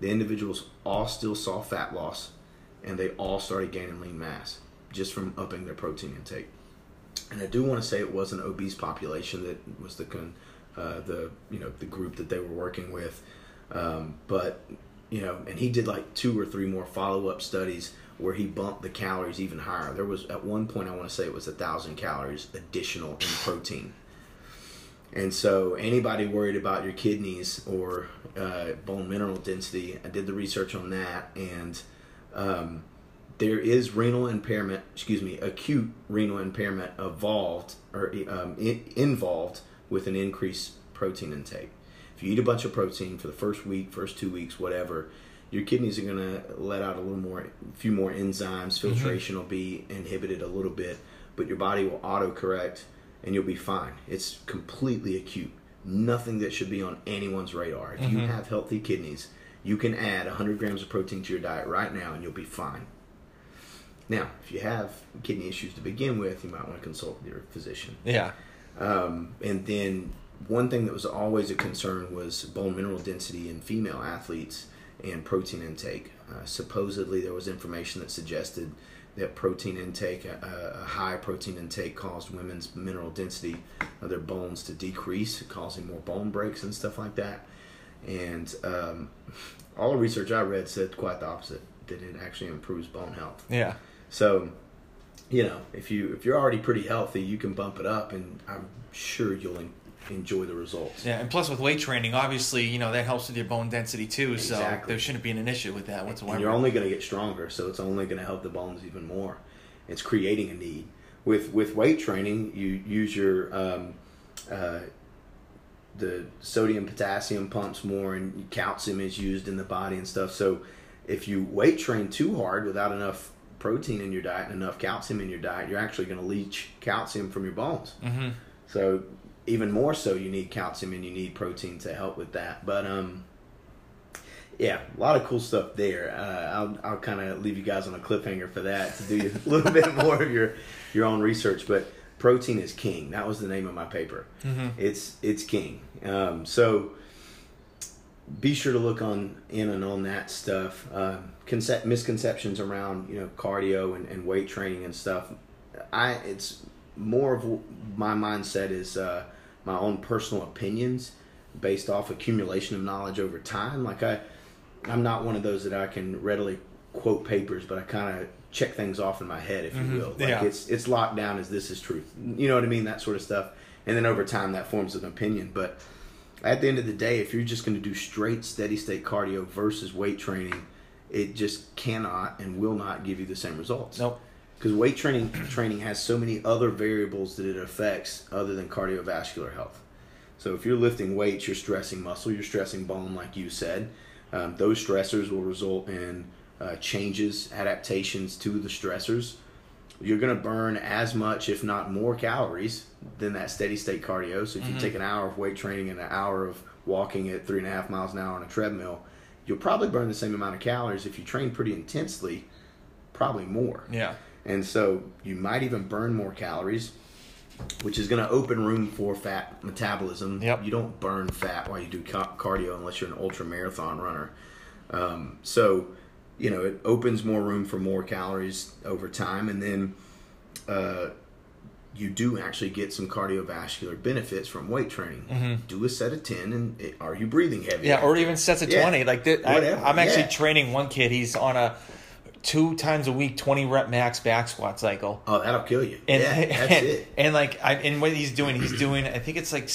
The individuals all still saw fat loss, and they all started gaining lean mass just from upping their protein intake. And I do want to say it was an obese population that was the con, uh, the you know the group that they were working with, um, but you know, and he did like two or three more follow up studies where he bumped the calories even higher. There was at one point I want to say it was a thousand calories additional in protein. And so, anybody worried about your kidneys or uh, bone mineral density, I did the research on that, and um, there is renal impairment. Excuse me, acute renal impairment evolved or um, in, involved with an increased protein intake. If you eat a bunch of protein for the first week, first two weeks, whatever, your kidneys are going to let out a little more, a few more enzymes. Filtration will be inhibited a little bit, but your body will auto correct and you'll be fine. It's completely acute. Nothing that should be on anyone's radar. If you Mhm. have healthy kidneys, you can add 100 grams of protein to your diet right now and you'll be fine. Now, if you have kidney issues to begin with, you might want to consult your physician. Yeah. Um, and then one thing that was always a concern was bone mineral density in female athletes and protein intake. Uh, supposedly, there was information that suggested that protein intake, a, a high protein intake, caused women's mineral density of their bones to decrease, causing more bone breaks and stuff like that. And um, all the research I read said quite the opposite that it actually improves bone health. Yeah. So, you know, if you if you're already pretty healthy, you can bump it up, and I'm sure you'll en- enjoy the results. Yeah, and plus with weight training, obviously, you know that helps with your bone density too. So there shouldn't be an issue with that whatsoever. And you're only going to get stronger, so it's only going to help the bones even more. It's creating a need. With with weight training, you use your um, uh, the sodium potassium pumps more, and calcium is used in the body and stuff. So if you weight train too hard without enough protein in your diet and enough calcium in your diet, you're actually going to leach calcium from your bones. hmm So even more so, you need calcium and you need protein to help with that. But um, yeah, a lot of cool stuff there. Uh, I'll I'll kind of leave you guys on a cliffhanger for that to do a little bit more of your your own research. But protein is king. That was the name of my paper. hmm It's it's king. Um, so be sure to look on in and on that stuff. Uh, concept misconceptions around you know cardio and, and weight training and stuff. I it's more of my mindset is uh, my own personal opinions based off accumulation of knowledge over time. Like I, I'm not one of those that I can readily quote papers, but I kind of check things off in my head, if Mhm. you will. Like Yeah. it's it's locked down as this is truth. You know what I mean? That sort of stuff. And then over time, that forms an opinion. But at the end of the day, if you're just going to do straight steady state cardio versus weight training, it just cannot and will not give you the same results Nope. because weight training training has so many other variables that it affects other than cardiovascular health. So if you're lifting weights, you're stressing muscle, you're stressing bone, like you said. Um, those stressors will result in uh, changes, adaptations to the stressors, you're going to burn as much, if not more, calories than that steady state cardio. So if you take an hour of weight training and an hour of walking at three and a half miles an hour on a treadmill, you'll probably burn the same amount of calories. If you train pretty intensely, probably more. Yeah. And so you might even burn more calories, which is going to open room for fat metabolism. Yep. You don't burn fat while you do ca- cardio unless you're an ultra marathon runner. Um, so, you know, it opens more room for more calories over time. And then uh, you do actually get some cardiovascular benefits from weight training. Do a set of 10 and it, are you breathing heavy? Mm-hmm. Yeah, or even sets of Yeah. 20. Like th- I, i'm actually yeah. training one kid. He's on a two times a week, 20 rep max back squat cycle. Oh, that'll kill you. And, yeah, that's and, it. and like, I, and what he's doing, he's doing, I think it's like,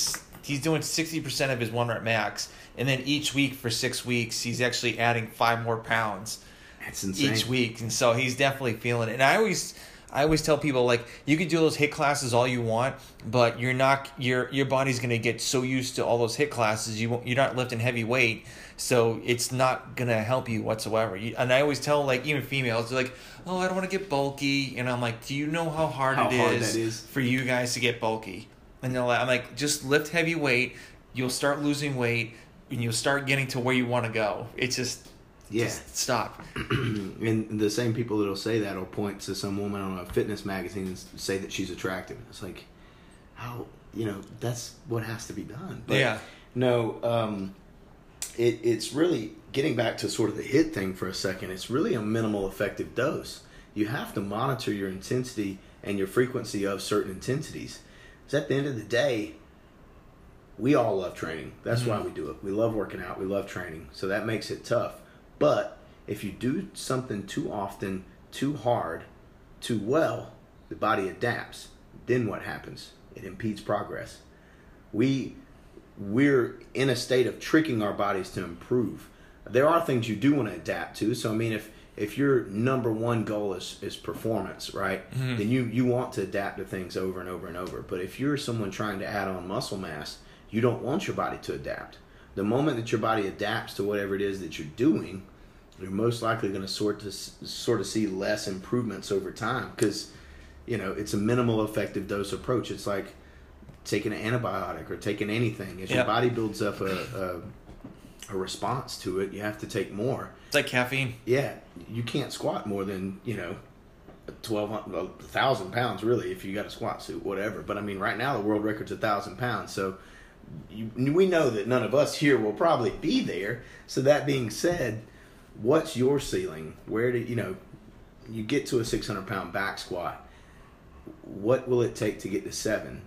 he's doing 60% of his one rep max. And then each week for six weeks, he's actually adding five more pounds That's insane. each week. And so he's definitely feeling it. And I always, I always tell people like you can do those HIIT classes all you want, but you're not your your body's gonna get so used to all those HIIT classes you won't, you're not lifting heavy weight, so it's not gonna help you whatsoever. You, and I always tell like even females they're like, oh I don't want to get bulky, and I'm like, do you know how hard, How it hard is? for you guys to get bulky? And they're like, I'm like, just lift heavy weight, you'll start losing weight, and you'll start getting to where you want to go. It's just Yeah. just stop. and the same people that'll say that will point to some woman on a fitness magazine and say that she's attractive. It's like, how you know that's what has to be done. But Yeah. No, um, it, it's really getting back to sort of the HIIT thing for a second. It's really a minimal effective dose. You have to monitor your intensity and your frequency of certain intensities. Because at the end of the day, we all love training. That's why we do it. We love working out. We love training. So that makes it tough. But if you do something too often, too hard, too well, the body adapts. Then what happens? It impedes progress. We we're in a state of tricking our bodies to improve. There are things you do want to adapt to. So I mean if if your number one goal is, is performance, right? Mm-hmm. Then you, you want to adapt to things over and over and over. But if you're someone trying to add on muscle mass, you don't want your body to adapt. The moment that your body adapts to whatever it is that you're doing, you're most likely going to sort to sort of see less improvements over time because you know it's a minimal effective dose approach. It's like taking an antibiotic or taking anything. As your body builds up a, a a response to it, you have to take more. It's like caffeine. Yeah, you can't squat more than you know. 1200 pounds really if you got a squat suit whatever but i mean right now the world record's a thousand pounds so you, we know that none of us here will probably be there. So that being said what's your ceiling? Where do you know you get to a 600 pound back squat. What will it take to get to seven?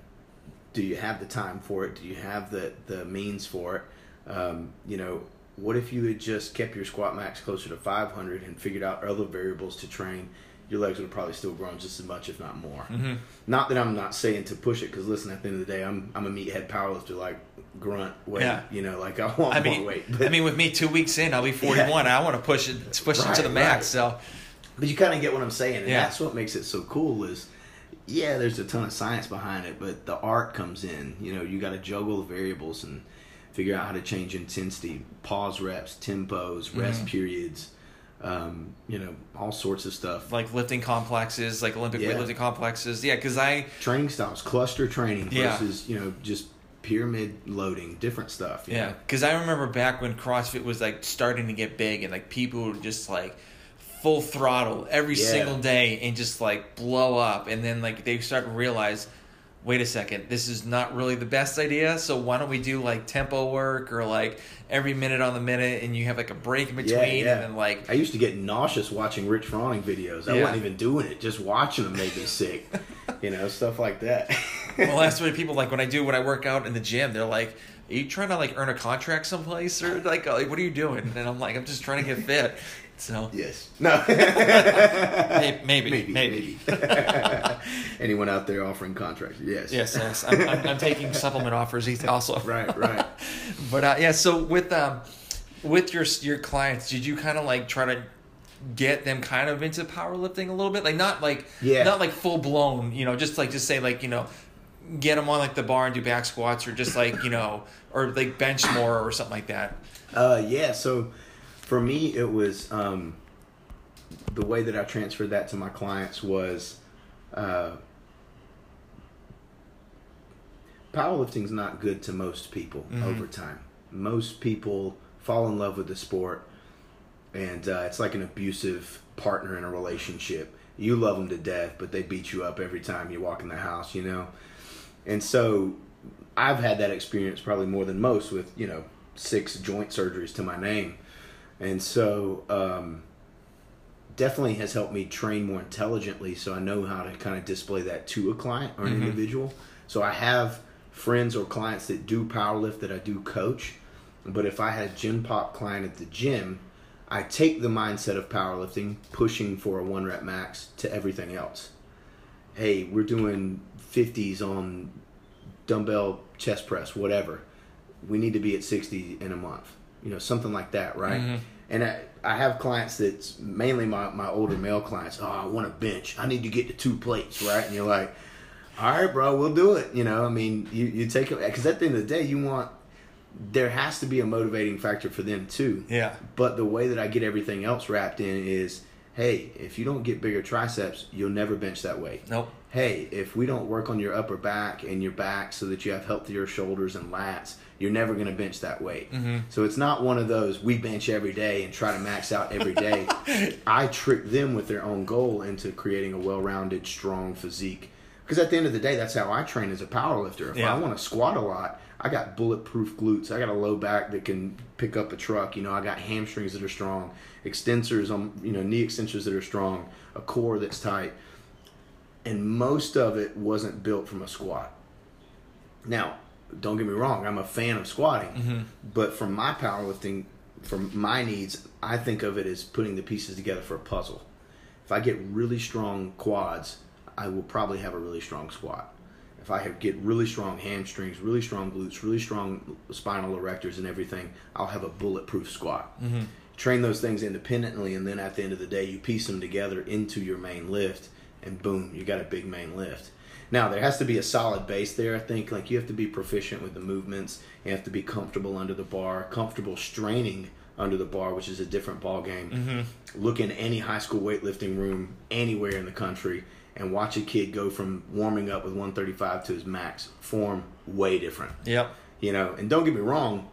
Do you have the time for it? Do you have the the means for it? Um, you know what if you had just kept your squat max closer to 500 and figured out other variables to train your legs would have probably still grown just as much if not more Mm-hmm. not that i'm not saying to push it because listen at the end of the day i'm, I'm a meathead powerlifter like grunt weight Yeah. you know like i want I mean, more weight I mean, with me, two weeks in, I'll be 41. I want to push it, push it to the max. right. So, But you kind of get what I'm saying, and Yeah. that's what makes it so cool. Is yeah, there's a ton of science behind it, but the art comes in. You know, you got to juggle the variables and figure out how to change intensity, pause reps, tempos, rest periods. Um, you know, all sorts of stuff. like lifting complexes, like Olympic Yeah. weightlifting complexes. Yeah, because I, Training styles, cluster training Yeah. versus you know just pyramid loading, different stuff. yeah, because I remember back when CrossFit was like starting to get big and like people were just like full throttle every Yeah. single day and just like blow up. And then like they start to realize, wait a second, this is not really the best idea. So why don't we do like tempo work or like every minute on the minute and you have like a break in between Yeah, yeah. and then like I used to get nauseous watching Rich Froning videos. I Yeah. wasn't even doing it; just watching them made me sick. you know, stuff like that. well, that's what people like when I do when I work out in the gym. They're like, "Are you trying to like earn a contract someplace or like, uh, like what are you doing?" And I'm like, "I'm just trying to get fit." So Yes. No. May- maybe, maybe. maybe. Anyone out there offering contracts? Yes. yes, yes, I'm, I'm, I'm taking supplement offers also. Right. Right. But uh, yeah, so with um, with your your clients, did you kind of like try to get them kind of into powerlifting a little bit, like not like Yeah. not like full blown, you know, just like just say like you know, get them on like the bar and do back squats or just like you know, or like bench more or something like that. Uh, yeah. So, for me, it was um, the way that I transferred that to my clients was uh, powerlifting's not good to most people Mhm. over time. Most people fall in love with the sport, and uh, it's like an abusive partner in a relationship. You love them to death, but they beat you up every time you walk in the house, you know. And so, I've had that experience probably more than most with you know six joint surgeries to my name, and so um, definitely has helped me train more intelligently. So I know how to kind of display that to a client or an Mhm. individual. So I have friends or clients that do powerlift that I do coach. But if I had a gym pop client at the gym, I take the mindset of powerlifting, pushing for a one rep max to everything else. Hey, we're doing 50s on dumbbell chest press, whatever. We need to be at 60 in a month. You know, something like that, right? Mhm. And I, I have clients that's mainly my, my older male clients. Oh, I want to bench. I need to get to two plates, right? And you're like, all right, bro, we'll do it. You know, I mean, you, you take it because at the end of the day, you want there has to be a motivating factor for them too. Yeah. But the way that I get everything else wrapped in is, hey, if you don't get bigger triceps, you'll never bench that weight. Nope. Hey, if we don't work on your upper back and your back so that you have healthier shoulders and lats, you're never going to bench that weight. Mhm. So it's not one of those we bench every day and try to max out every day. I trick them with their own goal into creating a well-rounded, strong physique. Because at the end of the day, that's how I train as a power lifter. If Yeah. I want to squat a lot, I got bulletproof glutes. I got a low back that can pick up a truck. You know, I got hamstrings that are strong, extensors on, you know, knee extensions that are strong, a core that's tight. And most of it wasn't built from a squat. Now, don't get me wrong, I'm a fan of squatting, Mhm. but from my powerlifting, from my needs, I think of it as putting the pieces together for a puzzle. If I get really strong quads, I will probably have a really strong squat. If I have, get really strong hamstrings, really strong glutes, really strong spinal erectors and everything, I'll have a bulletproof squat. Mhm. Train those things independently, and then at the end of the day, you piece them together into your main lift, and boom, you got a big main lift. Now there has to be a solid base there. I think like you have to be proficient with the movements. You have to be comfortable under the bar, comfortable straining under the bar, which is a different ball game. Mhm. Look in any high school weightlifting room anywhere in the country and watch a kid go from warming up with 135 to his max. Form way different Yep. you know and don't get me wrong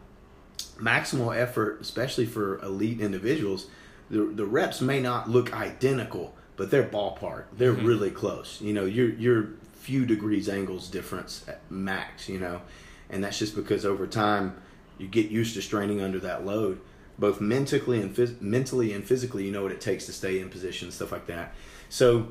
maximal effort especially for elite individuals the, the reps may not look identical but they're ballpark they're Mhm. really close you know you're you're few degrees angles difference at max you know and that's just because over time you get used to straining under that load both mentally and phys- mentally and physically you know what it takes to stay in position stuff like that so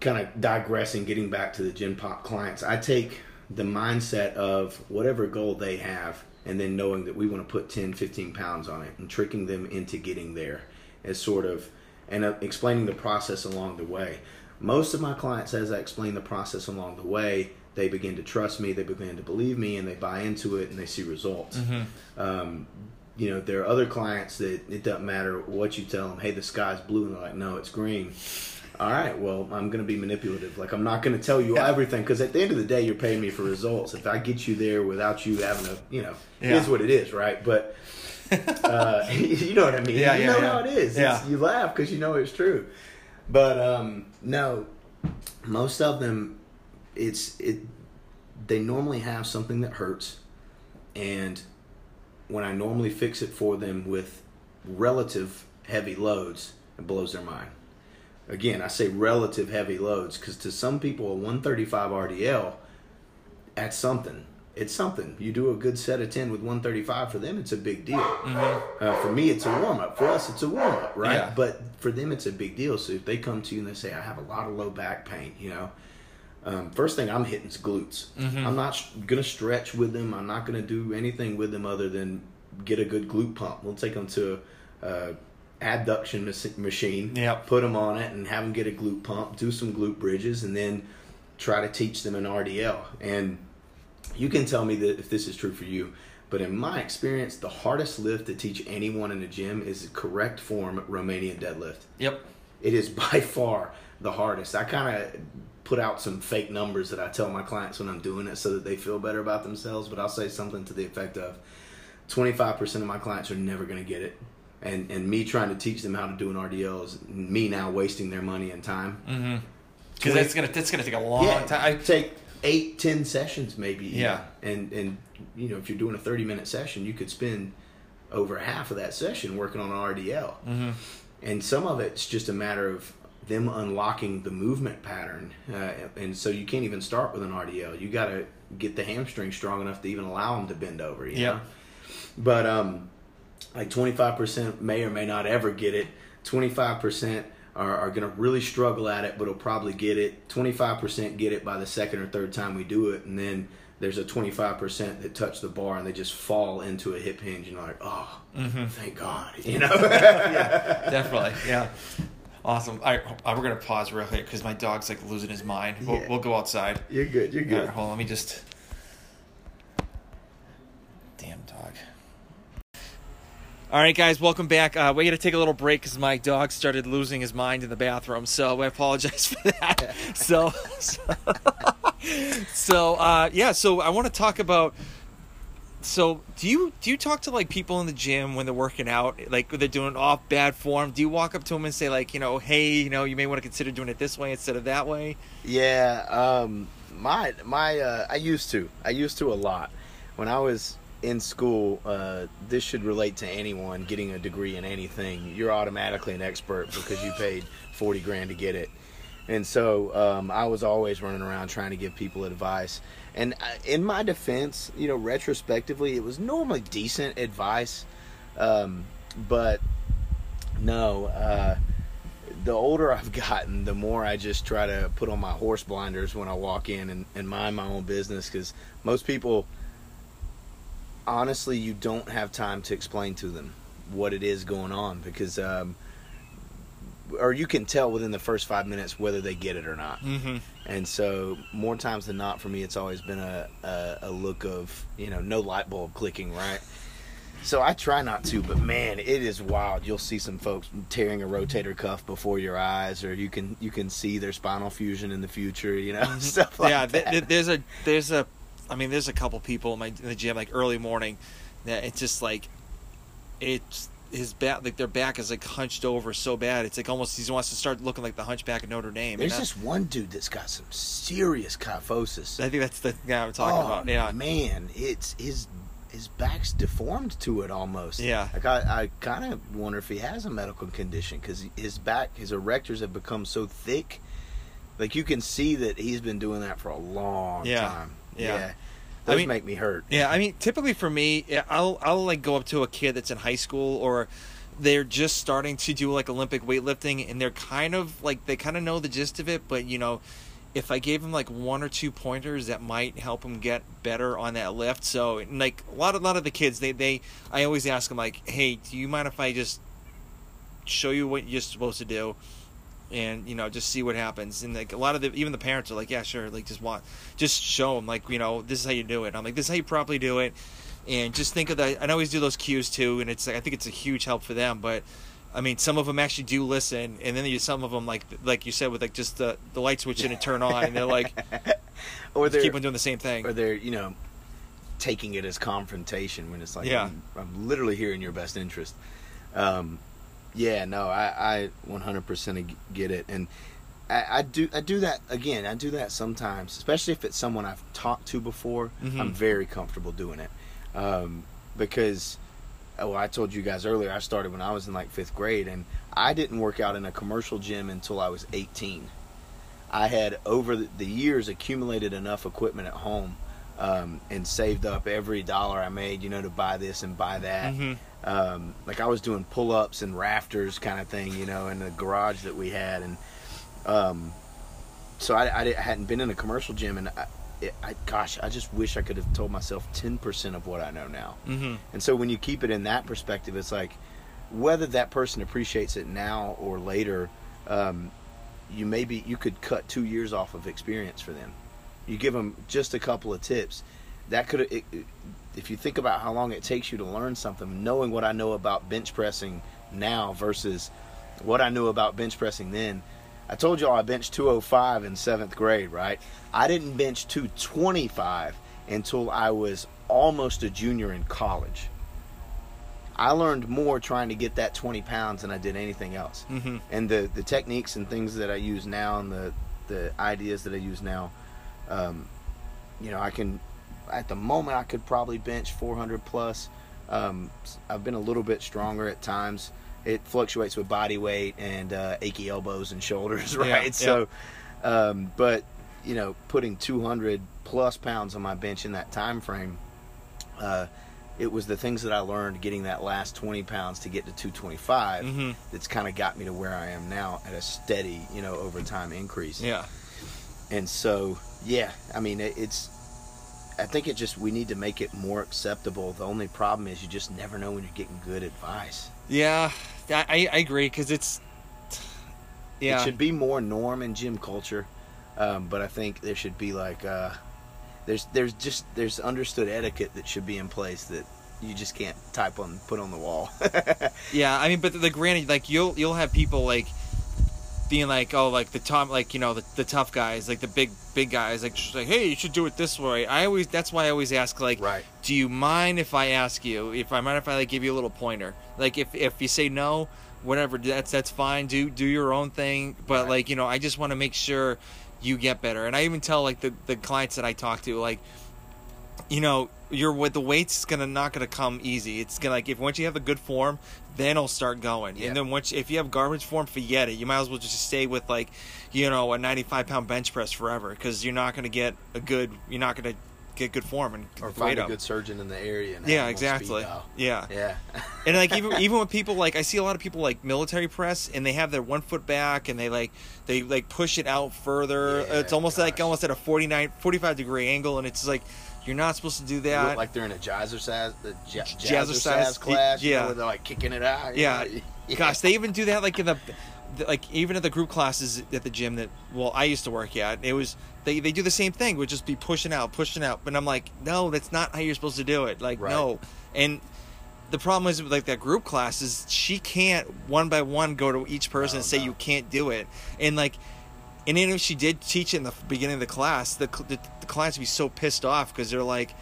kind of digressing, getting back to the Gen Pop clients, I take the mindset of whatever goal they have and then knowing that we want to put 10, 15 pounds on it and tricking them into getting there as sort of, and uh, explaining the process along the way. Most of my clients, as I explain the process along the way, they begin to trust me, they begin to believe me, and they buy into it and they see results. Mhm. Um, you know, there are other clients that it doesn't matter what you tell them. Hey, the sky's blue, and they're like, no, it's green. All right, well, I'm going to be manipulative. Like, I'm not going to tell you Yeah. everything because at the end of the day, you're paying me for results. If I get you there without you having a, you know, it Yeah. is what it is, right? But uh, you know what I mean. Yeah, you yeah, know yeah. how it is. Yeah. You laugh because you know it's true. But um, no, most of them, it's it. They normally have something that hurts, and when I normally fix it for them with relative heavy loads, it blows their mind. Again, I say relative heavy loads because to some people, a 135 RDL, that's something. It's something. You do a good set of 10 with 135, for them, it's a big deal. Mhm. Uh, for me, it's a warm up. For us, it's a warm up, right? Yeah. But for them, it's a big deal. So if they come to you and they say, I have a lot of low back pain, you know, um, first thing I'm hitting is glutes. Mhm. I'm not sh- going to stretch with them. I'm not going to do anything with them other than get a good glute pump. We'll take them to a abduction mas- machine, Yep. put them on it, and have them get a glute pump, do some glute bridges, and then try to teach them an RDL. And you can tell me that if this is true for you, but in my experience, the hardest lift to teach anyone in a gym is the correct form Romanian deadlift. Yep. It is by far the hardest. I kind of put out some fake numbers that I tell my clients when I'm doing it so that they feel better about themselves, but I'll say something to the effect of 25% of my clients are never going to get it. And, and me trying to teach them how to do an RDL is me now wasting their money and time. Mm-hmm. because that's gonna that's gonna take a long yeah, time. I, take eight, ten sessions maybe. Yeah. and and you know if you're doing a thirty minute session, you could spend over half of that session working on RDL, Mhm. and some of it's just a matter of them unlocking the movement pattern, uh, and so you can't even start with an RDL. You got to get the hamstring strong enough to even allow them to bend over. Know? but um, like 25% may or may not ever get it 25% are, are going to really struggle at it but will probably get it 25% get it by the second or third time we do it and then there's a 25% that touch the bar and they just fall into a hip hinge and you're like oh thank god you know definitely, yeah. Awesome. Right, uh, we're gonna pause real quick because my dog's like losing his mind. We'll, Yeah. we'll go outside. you're good you're good right, hold on. Let me just. Damn dog. All right, guys, welcome back. Uh, we got to take a little break because my dog started losing his mind in the bathroom, so I apologize for that. so, so, so, uh, yeah. So I want to talk about. So do you do you talk to like people in the gym when they're working out, like they're doing off bad form? Do you walk up to them and say like, you know, hey, you know, you may want to consider doing it this way instead of that way? Yeah, um, my my uh, I used to. I used to a lot. When I was in school, uh, this should relate to anyone getting a degree in anything. You're automatically an expert because you paid forty grand to get it. And so um, I was always running around trying to give people advice. And I- in my defense, you know, retrospectively, it was normally decent advice. Um, but no, uh, the older I've gotten, the more I just try to put on my horse blinders when I walk in and, and mind my own business because most people, honestly, you don't have time to explain to them what it is going on because, um, or you can tell within the first five minutes whether they get it or not. Mm-hmm. And so, more times than not, for me, it's always been a, a, a look of, you know, no light bulb clicking, right? So I try not to, but man, it is wild. You'll see some folks tearing a rotator cuff before your eyes, or you can you can see their spinal fusion in the future, you know, stuff like yeah, that. th- th- there's a there's a, I mean, there's a couple people in my in the gym like early morning, that it's just like, it's his back like their back is like hunched over so bad. It's like almost he wants to start looking like the Hunchback of Notre Dame. There's this one dude that's got some serious kyphosis. I think that's the guy I'm talking oh, about. Yeah, man, it's his his back's deformed to it almost. Yeah. like I, I kind of wonder if he has a medical condition because his back, his erectors have become so thick. Like you can see that he's been doing that for a long Yeah. time. Yeah. yeah. those mean- make me hurt. Yeah, I mean, typically for me, I'll I'll like go up to a kid that's in high school or they're just starting to do like Olympic weightlifting and they're kind of like they kind of know the gist of it, but you know, if I gave them like one or two pointers that might help them get better on that lift. So like a lot of a lot of the kids, they they I always ask them like, "Hey, do you mind if I just show you what you're supposed to do?" And you know just see what happens and like a lot of the even the parents are like yeah sure like just want just show them like you know this is how you do it i'm like this is how you properly do it and just think of that and i always do those cues too and it's like i think it's a huge help for them but i mean some of them actually do listen and then you some of them like like you said with like just the the light switch in and turn on and they're like or they're keep on doing the same thing or they're you know taking it as confrontation when it's like Yeah. I'm, I'm literally here in your best interest. Um, yeah, no, I, I 100% get it, and I, I do I do that again. I do that sometimes, especially if it's someone I've talked to before. Mhm. I'm very comfortable doing it um, because. Oh, I told you guys earlier. I started when I was in like fifth grade, and I didn't work out in a commercial gym until I was 18. I had over the years accumulated enough equipment at home um, and saved up every dollar I made, you know, to buy this and buy that. Mhm. Um, like I was doing pull ups and rafters kind of thing, you know, in the garage that we had, and um, so I, I, hadn't been in a commercial gym, and I, it, I, gosh, I just wish I could have told myself ten percent of what I know now. hmm And so when you keep it in that perspective, it's like whether that person appreciates it now or later, um, you maybe you could cut two years off of experience for them. You give them just a couple of tips. That could, it, if you think about how long it takes you to learn something, knowing what I know about bench pressing now versus what I knew about bench pressing then. I told y'all I benched 205 in seventh grade, right? I didn't bench 225 until I was almost a junior in college. I learned more trying to get that 20 pounds than I did anything else. hmm And the, the techniques and things that I use now and the the ideas that I use now, um, you know, I can at the moment I could probably bench 400 plus. Um, I've been a little bit stronger at times. It fluctuates with body weight and uh, achy elbows and shoulders, right? yeah. So, um, but you know, putting 200 plus pounds on my bench in that time frame, uh, it was the things that I learned getting that last 20 pounds to get to 225 Mhm. that's kind of got me to where I am now at a steady, you know, over time increase. Yeah. And so, yeah, I mean, it, it's. I think it just we need to make it more acceptable. The only problem is you just never know when you're getting good advice. Yeah, I, I agree because it's. Yeah. It should be more norm in gym culture, um, but I think there should be like uh, there's there's just there's understood etiquette that should be in place that you just can't type on put on the wall. Yeah, I mean, but the, the granted, like you'll you'll have people like being like, oh, like the top, like you know, the, the tough guys, like the big big guys, like just like, hey, you should do it this way. I always that's why I always ask, like, Right. do you mind if I ask you? If I mind if I like give you a little pointer? Like if if you say no, whatever, that's that's fine. Do do your own thing, but Right. like you know, I just want to make sure you get better. And I even tell like the the clients that I talk to, like you know, your with the weights gonna not gonna come easy. It's gonna like if once you have a good form, then it'll start going. Yeah. And then once if you have garbage form, forget it. You might as well just stay with like, you know, a ninety five pound bench press forever because you're not gonna get a good. You're not gonna get good form and or find a up. good surgeon in the area. And Yeah, have them on exactly. Yeah. Yeah. And like even even with people like I see a lot of people like military press and they have their one foot back and they like they like push it out further. Yeah, it's almost like almost at a 49 45 degree angle and it's like you're not supposed to do that. look like they're in a jazzercise, the ja- Jazzercise, jazzercise class, you know, yeah. where they're like kicking it out. you Yeah. Gosh, they even do that like in the, the- like even at the group classes at the gym that well I used to work at. It was they they do the same thing, would just be pushing out, pushing out. But I'm like, no, that's not how you're supposed to do it. Like Right. no, and the problem is with like that group class is she can't one by one go to each person No, and say oh, no. you can't do it, and like. And even if she did teach it in the beginning of the class, the, the, the clients would be so pissed off because they're like,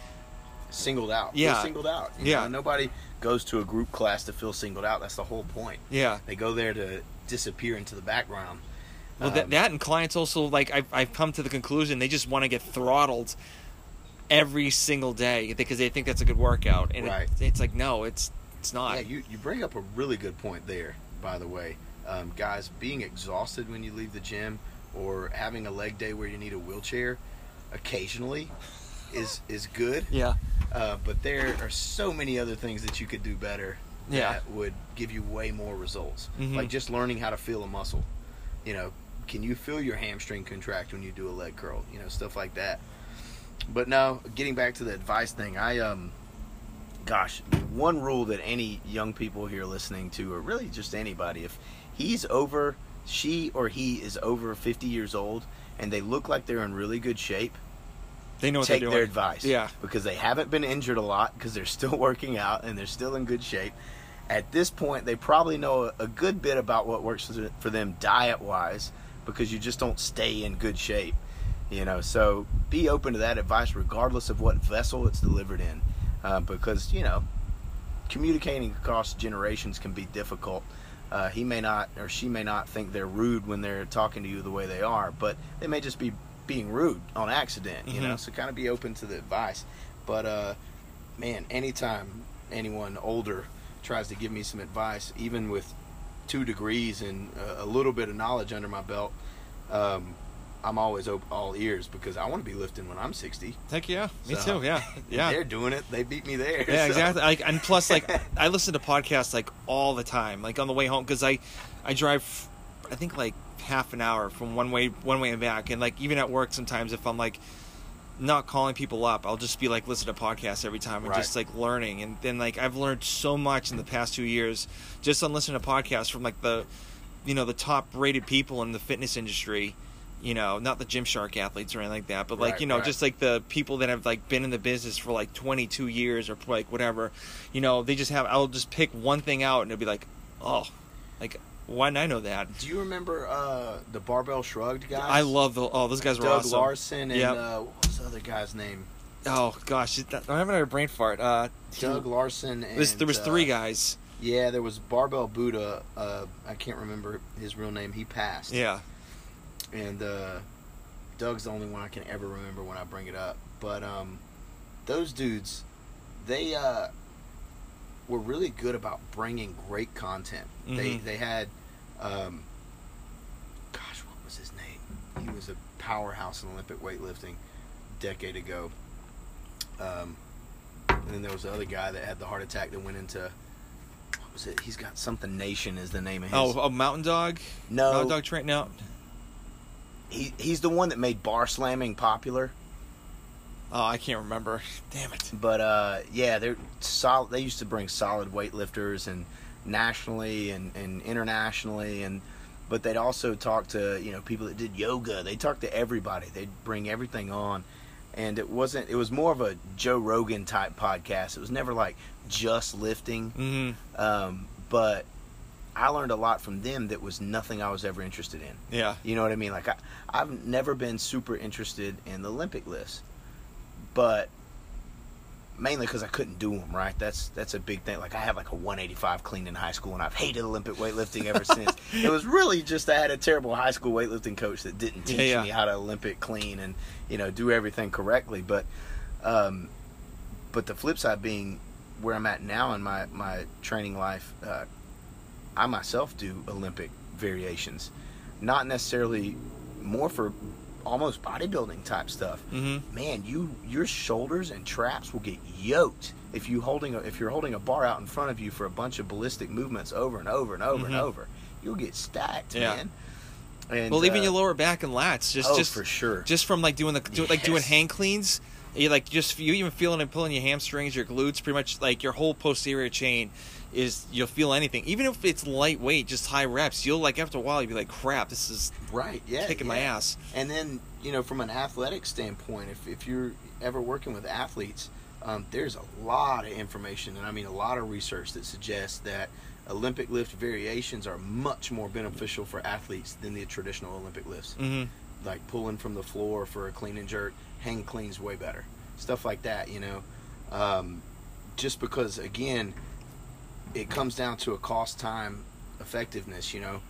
singled out. Yeah. Feel singled out. you Yeah. know? nobody goes to a group class to feel singled out. That's the whole point. yeah, They go there to disappear into the background. Well, that, Um, that and clients also like I've, I've come to the conclusion they just want to get throttled every single day because they think that's a good workout, and Right. it, it's like no, it's it's not. Yeah, you, you bring up a really good point there, by the way. Um, guys, being exhausted when you leave the gym or having a leg day where you need a wheelchair occasionally is is good. yeah, Uh, but there are so many other things that you could do better Yeah. that would give you way more results. Mhm. Like just learning how to feel a muscle. You know, can you feel your hamstring contract when you do a leg curl? You know, stuff like that. But no, getting back to the advice thing, I um gosh, one rule that any young people here listening to or really just anybody if he's over she or he is over 50 years old and they look like they're in really good shape, they know what take they're their advice. Yeah. Because they haven't been injured a lot because they're still working out and they're still in good shape. At this point, they probably know a, good bit about what works for, for them diet wise because you just don't stay in good shape. You know, so be open to that advice regardless of what vessel it's delivered in. Uh, because, you know, communicating across generations can be difficult. Uh, he may not or she may not think they're rude when they're talking to you the way they are, but they may just be being rude on accident, you know. Mhm. So kind of be open to the advice. But uh, man, anytime anyone older tries to give me some advice, even with two degrees and a, a little bit of knowledge under my belt, um, I'm always op- all ears because I want to be lifting when I'm 60. Heck yeah, me So- too. Yeah, yeah. They're doing it. They beat me there. Yeah, so- exactly. Like, and plus, like, I listen to podcasts like all the time, like on the way home, because I, I drive, I think like half an hour from one way, one way and back, and like even at work sometimes, if I'm like not calling people up, I'll just be like listen to podcasts every time and Right. just like learning, and then like I've learned so much in the past two years just on listening to podcasts from like the, you know, the top rated people in the fitness industry. You know, not the Gymshark athletes or anything like that, but like Right, you know, right. just like the people that have like been in the business for like 22 years or like whatever you know they just have i'll just pick one thing out and it'll be like oh like why didn't i know that Do you remember uh, the Barbell Shrugged guys? i love the oh those guys were Doug awesome Larson and Yep. uh, what was the other guy's name? oh gosh i'm having a brain fart uh Doug Larson. And, There's- there was three uh, guys Yeah, there was Barbell Buddha. Uh, I can't remember his real name. He passed. yeah And uh, Doug's the only one I can ever remember when I bring it up. But um, those dudes, they uh, were really good about bringing great content. They Mhm. they had, um, gosh, what was his name? He was a powerhouse in Olympic weightlifting a decade ago. Um, and then there was the other guy that had the heart attack that went into. What was it? He's got something Nation is the name of his. Oh, a mountain dog. no, Mountain dog train. No. He he's the one that made bar slamming popular. Oh, I can't remember. Damn it. But uh, yeah, they're solid. They used to bring solid weightlifters and nationally and, and internationally, and but they'd also talk to you know people that did yoga. They talked to everybody. They'd bring everything on, and it wasn't. It was more of a Joe Rogan type podcast. It was never like just lifting, hmm um, but I learned a lot from them that was nothing I was ever interested in. Yeah. You know what I mean? Like I, I've never been super interested in the Olympic lifts, but mainly because I couldn't do them. Right? That's that's a big thing. Like I had like a 185 clean in high school, and I've hated Olympic weightlifting ever since. It was really just I had a terrible high school weightlifting coach that didn't teach Yeah, yeah. me how to Olympic clean and you know do everything correctly. But um, but the flip side being where I'm at now in my my training life, uh, I myself do Olympic variations, not necessarily more for almost bodybuilding type stuff. hmm Man, you your shoulders and traps will get yoked if you holding a, if you're holding a bar out in front of you for a bunch of ballistic movements over and over and over and Mhm. over. You'll get stacked, Yeah. man. And, Well, even uh, your lower back and lats, just oh, just for sure. just from like doing the do, like doing Yes. hang cleans. You like just you even feeling and pulling your hamstrings, your glutes, pretty much like your whole posterior chain is you'll feel anything, even if it's lightweight, just high reps. You'll like after a while you'll be like, crap, this is right, yeah, kicking my ass. And then, you know, from an athletic standpoint, if, if you're ever working with athletes, um, there's a lot of information, and I mean a lot of research that suggests that Olympic lift variations are much more beneficial for athletes than the traditional Olympic lifts. hmm Like pulling from the floor for a clean and jerk, hang clean's way better. Stuff like that, you know. Um, just because, again, it comes down to a cost time effectiveness, you know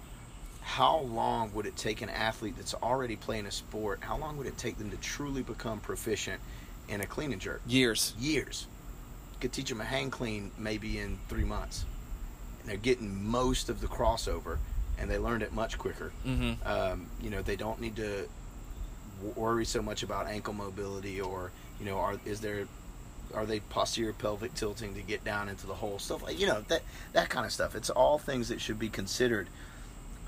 how long would it take an athlete that's already playing a sport how long would it take them to truly become proficient in a clean and jerk Years. years could teach them a hang clean maybe in three months and they're getting most of the crossover and they learned it much quicker hmm um, you know they don't need to worry so much about ankle mobility or you know are is there are they posterior pelvic tilting to get down into the hole? Stuff like you know that that kind of stuff. It's all things that should be considered.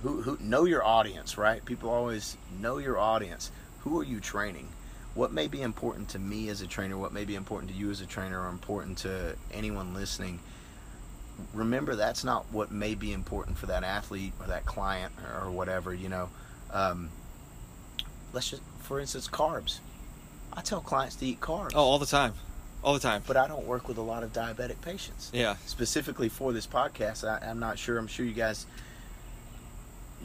Who who know your audience right? People always know your audience. Who are you training? What may be important to me as a trainer what may be important to you as a trainer or important to anyone listening remember that's not what may be important for that athlete or that client or whatever you know? Um, let's just for instance carbs i tell clients to eat carbs Oh, all the time, all the time. but i don't work with a lot of diabetic patients Yeah. specifically for this podcast I, i'm not sure i'm sure you guys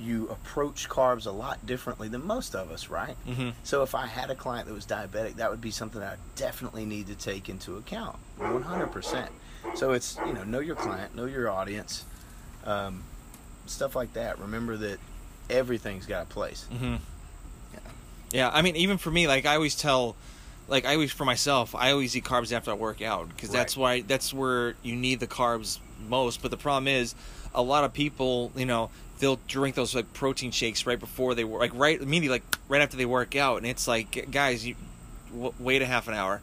you approach carbs a lot differently than most of us right hmm so if I had a client that was diabetic, that would be something that I definitely need to take into account, 100%. So it's you know know your client, know your audience, um, stuff like that. Remember that everything's got a place. hmm Yeah. Yeah, I mean, even for me, like I always tell, like I always for myself, I always eat carbs after I work out because that's why that's where you need the carbs most. But the problem is, a lot of people, you know, they'll drink those like protein shakes right before they work, like right immediately, like right after they work out, and it's like, guys, you w- wait a half an hour.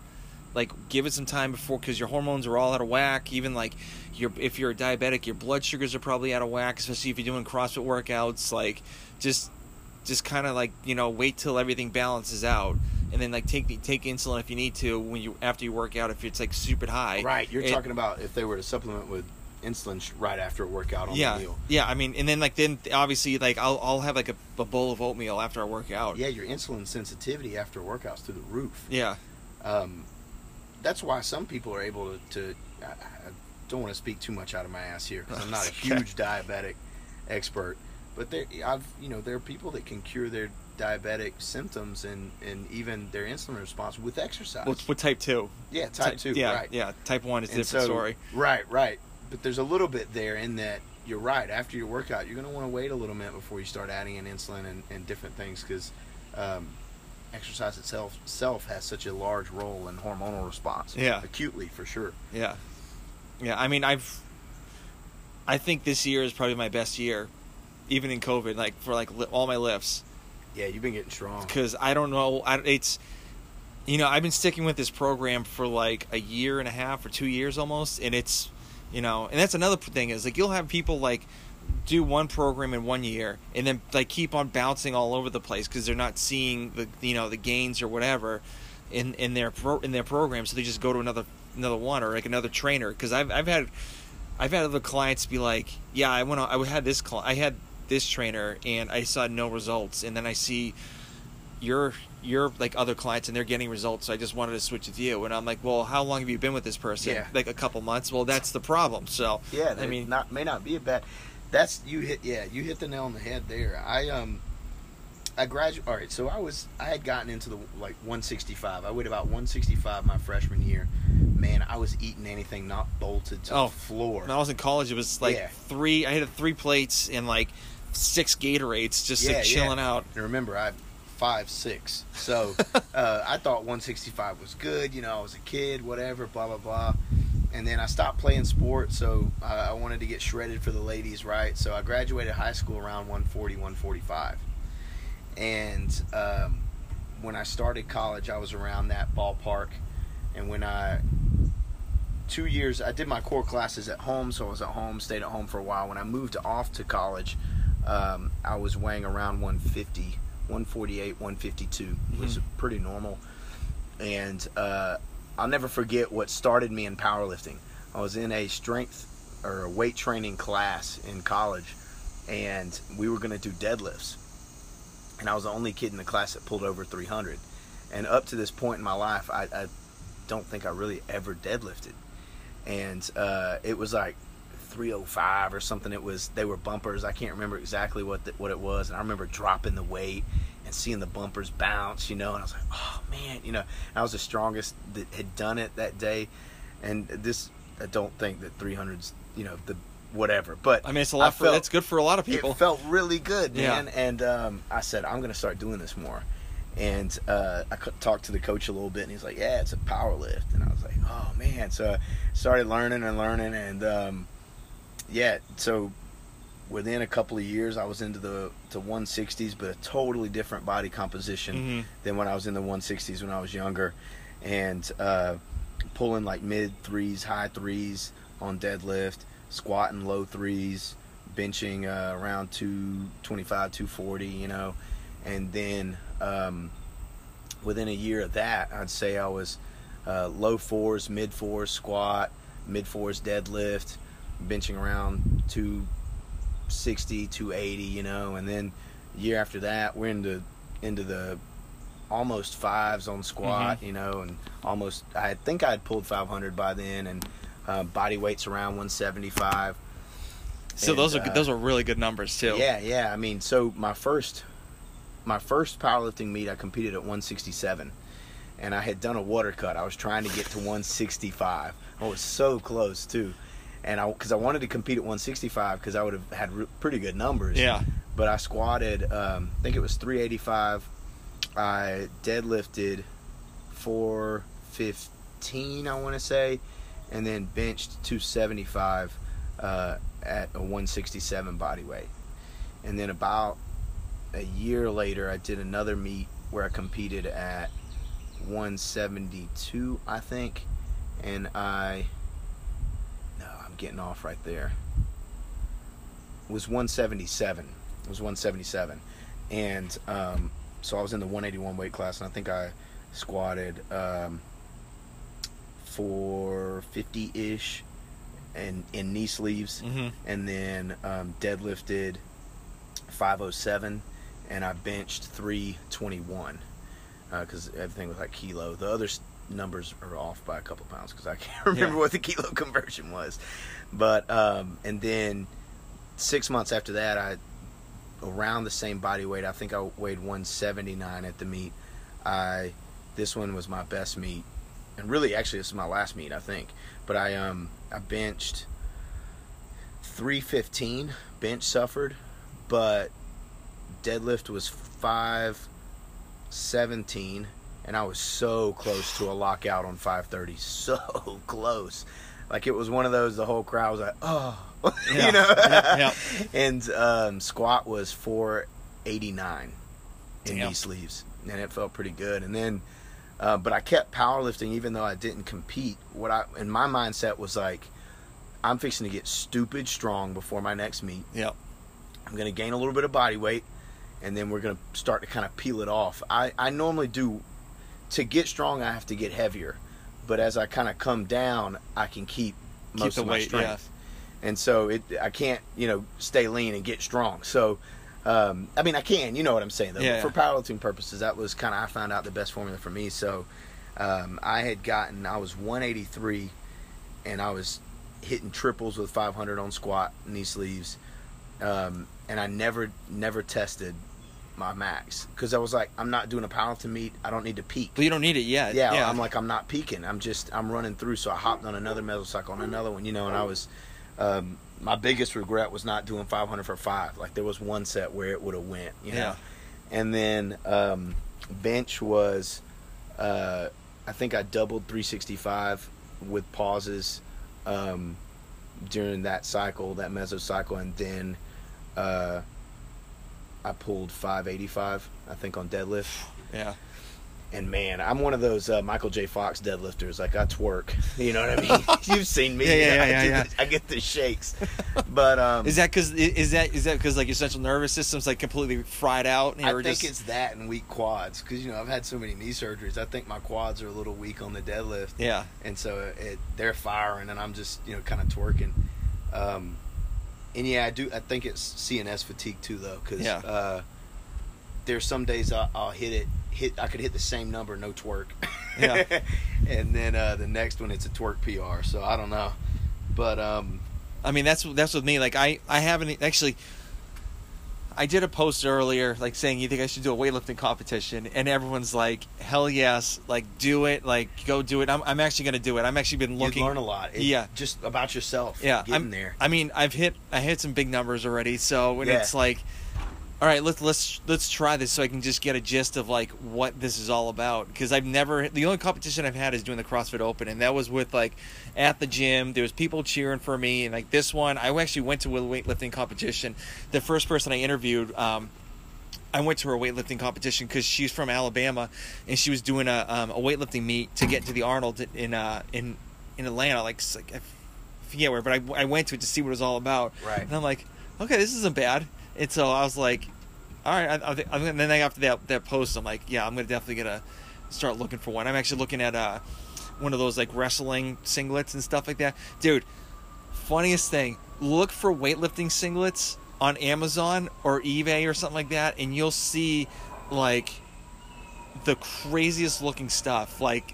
Like, give it some time before, because your hormones are all out of whack. Even like, your if you're a diabetic, your blood sugars are probably out of whack, especially if you're doing CrossFit workouts. Like, just just kind of like you know wait till everything balances out and then like take the take insulin if you need to when you after you work out if it's like super high Right. You're It- talking about if they were to supplement with insulin right after a workout on yeah the meal. yeah i mean and then like then obviously like i'll, I'll have like a, a bowl of oatmeal after i work out Yeah, your insulin sensitivity after workouts through the roof. yeah um, that's why some people are able to. to I, I don't want to speak too much out of my ass here because I'm not a huge diabetic expert, but there, I've you know there are people that can cure their diabetic symptoms and and even their insulin response with exercise. with, with type 2 yeah, type two, yeah right? yeah type 1 is a And different so- story Right, right. But there's a little bit there in that you're right. After your workout, you're going to want to wait a little minute before you start adding in insulin and, and different things because um, exercise itself self has such a large role in hormonal response. Yeah. acutely for sure. Yeah, yeah. I mean, I've. I think this year is probably my best year, even in COVID. Like for like li- all my lifts, Yeah, you've been getting strong. because I don't know. I, it's, you know, I've been sticking with this program for like a year and a half or two years almost, and it's, you know, and that's another thing is like you'll have people like do one program in one year and then like keep on bouncing all over the place because they're not seeing the you know the gains or whatever in in their pro, in their program so they just go to another another one or like another trainer because I've I've had I've had other clients be like yeah I went on, I had this cl- I had this trainer and I saw no results and then I see your your like other clients and they're getting results so I just wanted to switch with you and I'm like well how long have you been with this person Yeah. like a couple months well that's the problem so Yeah, I mean not may not be a bad. That's you hit. Yeah, you hit the nail on the head there. I um, I graduated. All right, so I was I had gotten into the like 165. I weighed about 165 my freshman year. Man, I was eating anything not bolted to Oh, the floor. When I was in college, it was like Yeah. three. I had three plates and like six Gatorades, just Yeah, like chilling yeah. out. And remember, I'm five six, so uh, I thought 165 was good. You know, I was a kid, whatever, blah blah blah. And then I stopped playing sports, so uh, I wanted to get shredded for the ladies, right? So I graduated high school around 140, 145. And um, when I started college, I was around that ballpark. And when I two years, I did my core classes at home, so I was at home, stayed at home for a while. When I moved off to college, um, I was weighing around 150, 148, 152, which is pretty normal. And uh, I'll never forget what started me in powerlifting. I was in a strength or a weight training class in college, and we were going to do deadlifts. And I was the only kid in the class that pulled over 300. And up to this point in my life, I, I don't think I really ever deadlifted. And uh, it was like 305 or something. It was they were bumpers. I can't remember exactly what the, what it was. And I remember dropping the weight and seeing the bumpers bounce, you know. And I was like, oh man, you know. I was the strongest that had done it that day. And this, I don't think that 300's, you know, the whatever. But I mean, it's a lot. For, felt- that's good for a lot of people. it felt really good, Yeah. man. And um, I said, I'm going to start doing this more. And uh, I talked to the coach a little bit, and he's like, "Yeah, it's a power lift." And I was like, "Oh man!" So I started learning and learning, and um, yeah. So within a couple of years, I was into the to 160s, but a totally different body composition Mhm. than when I was in the 160s when I was younger, and uh, pulling like mid threes, high threes on deadlift, squatting low threes, benching uh, around 225, 240, you know, and then um, within a year of that, I'd say I was uh, low fours, mid fours squat, mid fours deadlift, benching around 260, 280, you know, and then year after that, we're into into the almost fives on squat, you know, and almost I think I had pulled 500 by then, and uh, body weight's around 175. so And, those are uh, those are really good numbers too. Yeah, yeah. I mean, so my first my first powerlifting meet, I competed at 167, and I had done a water cut. I was trying to get to 165. I was so close too, and I because I wanted to compete at 165 because I would have had re- pretty good numbers. Yeah. But I squatted, um, I think it was 385. I deadlifted 415, I want to say, and then benched 275 uh, at a 167 body weight. And then about a year later, I did another meet where I competed at 172, I think, and I. Getting off right there. It was 177. It was 177, and um, so I was in the 181 weight class, and I think I squatted um, 450 ish, and in knee sleeves hmm and then um, deadlifted 507 and i benched 321 because everything was like kilo the other numbers are off by a couple pounds because i can't remember Yeah. what the kilo conversion was. But um, and then six months after that i around the same body weight i think i weighed 179 at the meet. I this one was my best meet and really actually this is my last meet i think. But i um i benched 315 bench suffered, but deadlift was 5 17, and I was so close to a lockout on 5:30. So close. Like it was one of those. The whole crowd was like, "Oh," Yeah. you know. Yeah, yeah. And um, squat was 489 in knee sleeves, and it felt pretty good. And then, uh, but I kept powerlifting even though I didn't compete. What I and my mindset was like, I'm fixing to get stupid strong before my next meet. Yep. I'm going to gain a little bit of body weight, and then we're going to start to kind of peel it off. I, I normally do, to get strong, I have to get heavier. But as I kind of come down, I can keep most the of my weight, strength. And so it, I can't, you know, stay lean and get strong. So, um, I mean, I can, you know what I'm saying, though. Yeah. For powerlifting purposes, that was kind of, I found out the best formula for me. So, um, I had gotten, I was 183, and I was hitting triples with 500 on squat, knee sleeves um, and I never never tested my max because I was like, I'm not doing a powerlifting meet. I don't need to peak. But you don't need it yet. Yeah, Yeah. I'm like, I'm not peaking. I'm just, I'm running through. So I hopped on another mesocycle on another one, you know, and I was, um, my biggest regret was not doing 500 for five. Like there was one set where it would have went, you know. Yeah. And then um, bench was, uh, I think I doubled 365 with pauses um, during that cycle, that mesocycle, and then uh, I pulled 585, I think, on deadlift. yeah. And man, I'm one of those uh, Michael J. Fox deadlifters. Like I twerk, you know what I mean? You've seen me. Yeah, yeah, yeah, I, yeah, yeah. the- I get the shakes, but um, Is that because is that is that because like your central nervous system's like completely fried out? And I think just, it's that and weak quads because you know I've had so many knee surgeries. I think my quads are a little weak on the deadlift, yeah. and so it, they're firing, and I'm just you know kind of twerking. Um, and yeah, I do. I think it's CNS fatigue too, though, because Yeah. uh, there's some days I'll, I'll hit it. Hit I could hit the same number, no twerk. Yeah. and then uh, the next one it's a twerk PR. So I don't know, but um, I mean, that's that's with me. Like I I haven't actually. I did a post earlier, like saying you think I should do a weightlifting competition, and everyone's like, "Hell yes! Like do it! Like go do it!" I'm, I'm actually gonna do it. I'm actually been looking. you learn a lot. It- Yeah. just about yourself. yeah, getting I'm there. I mean, I've hit I hit some big numbers already, so when Yeah. it's like, all right, let's let's let's try this, so I can just get a gist of like what this is all about. Because I've never the only competition I've had is doing the CrossFit Open, and that was with like at the gym. There was people cheering for me, and like this one, I actually went to a weightlifting competition. The first person I interviewed. Um, I went to her weightlifting competition because she's from Alabama, and she was doing a, um, a weightlifting meet to get to the Arnold in uh, in in Atlanta. Like, like I forget where, but I, I went to it to see what it was all about. Right. And I'm like, okay, this isn't bad. And so I was like, all right. I, I, I'm gonna, then after that that post, I'm like, yeah, I'm gonna definitely gonna start looking for one. I'm actually looking at uh, one of those like wrestling singlets and stuff like that, dude. Funniest thing, look for weightlifting singlets on Amazon or eBay or something like that, and you'll see like the craziest looking stuff, like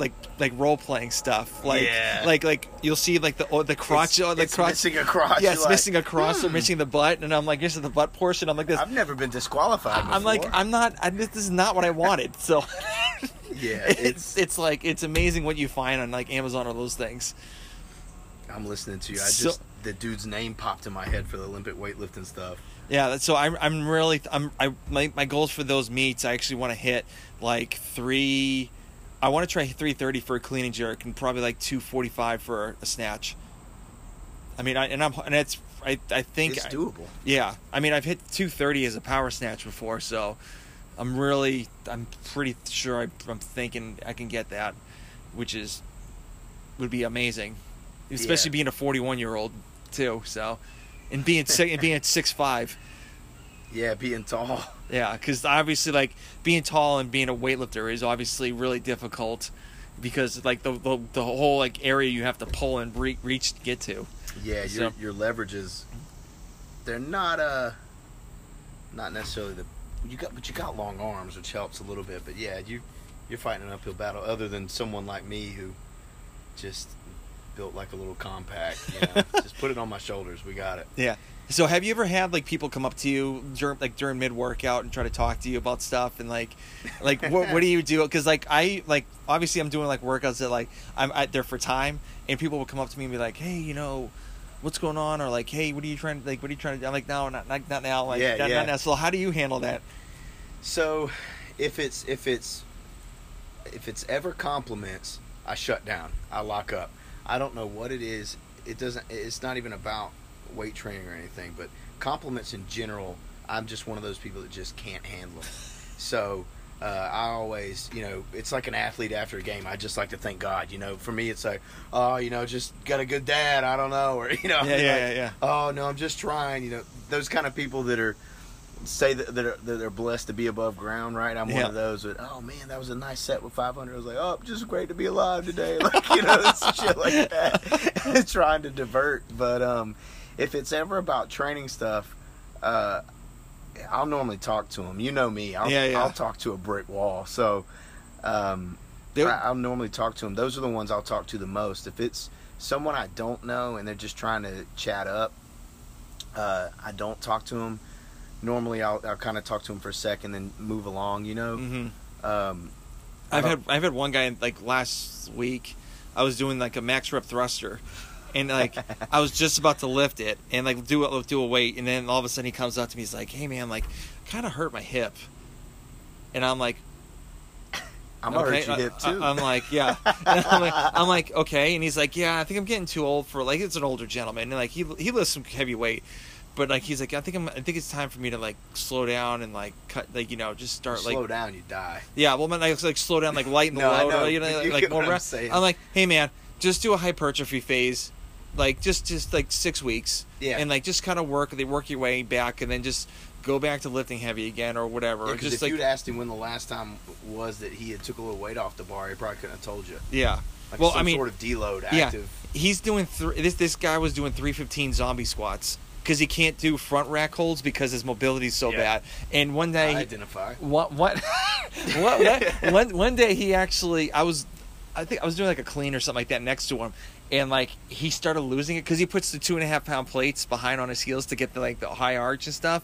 like like role playing stuff, like Yeah. like like you'll see like the oh, the crotch, It's- oh, the it's crotch, missing a crotch. yeah, it's like, missing a cross or hmm. missing the butt, and I'm like, this is the butt portion. I'm like this. I've never been disqualified. Before. I'm like, I'm not. I, this is not what I wanted. So yeah, it's it's. it's like it's amazing what you find on like Amazon or those things. I'm listening to you. I So- just the dude's name popped in my head for the Olympic weightlifting stuff. Yeah, so I'm I'm really I'm I my my goals for those meets. I actually want to hit like three. I want to try 330 for a clean and jerk, and probably like 245 for a snatch. I mean, I, and I'm and it's I I think It's I- doable. yeah, I mean, I've hit 230 as a power snatch before, so I'm really, I'm pretty sure I, I'm thinking I can get that, which is would be amazing, especially Yeah. being a 41 year old too. So, and being and being at six five, Yeah, being tall. yeah, because obviously like being tall and being a weightlifter is obviously really difficult because like the the, the whole like area you have to pull and re- reach to get to. Yeah, So- your your leverages. They're not uh, not necessarily the you got, but you got long arms, which helps a little bit. But yeah, you you're fighting an uphill battle. Other than someone like me who just built like a little compact. You know? just put it on my shoulders. We got it. Yeah. So have you ever had like people come up to you during like during mid workout and try to talk to you about stuff and like like what what do you do? Because like I like obviously I'm doing like workouts that like I'm I, they're for time and people will come up to me and be like, hey, you know. What's going on? Or like, hey, what are you trying? Like, what are you trying to? do? I'm like, no, not not, not now. Like, Yeah, not, yeah. not now. So, how do you handle that? So, if it's if it's if it's ever compliments, I shut down. I lock up. I don't know what it is. It doesn't. It's not even about weight training or anything, but compliments in general. I'm just one of those people that just can't handle them. So. Uh, I always, you know, it's like an athlete after a game. I just like to thank God. You know, for me, it's like, oh, you know, just got a good dad. I don't know, or you know, Yeah, yeah, like, yeah, yeah. Oh no, I'm just trying. You know, those kind of people that are say that that, are, that they're blessed to be above ground, right? I'm one of those. That, oh man, that was a nice set with 500. I was like, oh, just great to be alive today, like you know, shit like that. Trying to divert, but um, if it's ever about training stuff, uh, I'll normally talk to them. You know me, I'll, Yeah, yeah. I'll talk to a brick wall. So, um, They- I, I'll normally talk to them. Those are the ones I'll talk to the most. If it's someone I don't know and they're just trying to chat up, uh, I don't talk to them. Normally, I'll, I'll kind of talk to them for a second, then move along. You know, hmm um, I've had I've had one guy like last week. I was doing like a max rep thruster, and like I was just about to lift it and like do a, do a weight, and then all of a sudden he comes up to me. He's like, "Hey man, like kind of hurt my hip," and I'm like, I'm gonna okay. hurt your hip too. I, am like, yeah. I'm, like, I'm like, okay. And he's like, yeah, I think I'm getting too old for like it's an older gentleman, and like he he lifts some heavy weight, but like he's like, I think I'm I think it's time for me to like slow down and like cut like you know just start Slow like slow down, you die. yeah. Well, man, like, like slow down, like lighten the No, load, or, you know, You like more I'm rest. saying. I'm like, hey man, just do a hypertrophy phase, like just just like six weeks, Yeah. and like just kind of work. They work your way back, and then just go back to lifting heavy again or whatever. Yeah, just if like you'd asked him when the last time was that he had took a little weight off the bar, he probably couldn't have told you. yeah. Like well, some I mean, sort of deload yeah. active. he's doing three. This this guy was doing three fifteen zombie squats because he can't do front rack holds because his mobility's so Yeah. bad. And one day, I identify. what what what, what one one day he actually I was I think I was doing like a clean or something like that next to him and like he started losing it because he puts the two and a half pound plates behind on his heels to get the like the high arch and stuff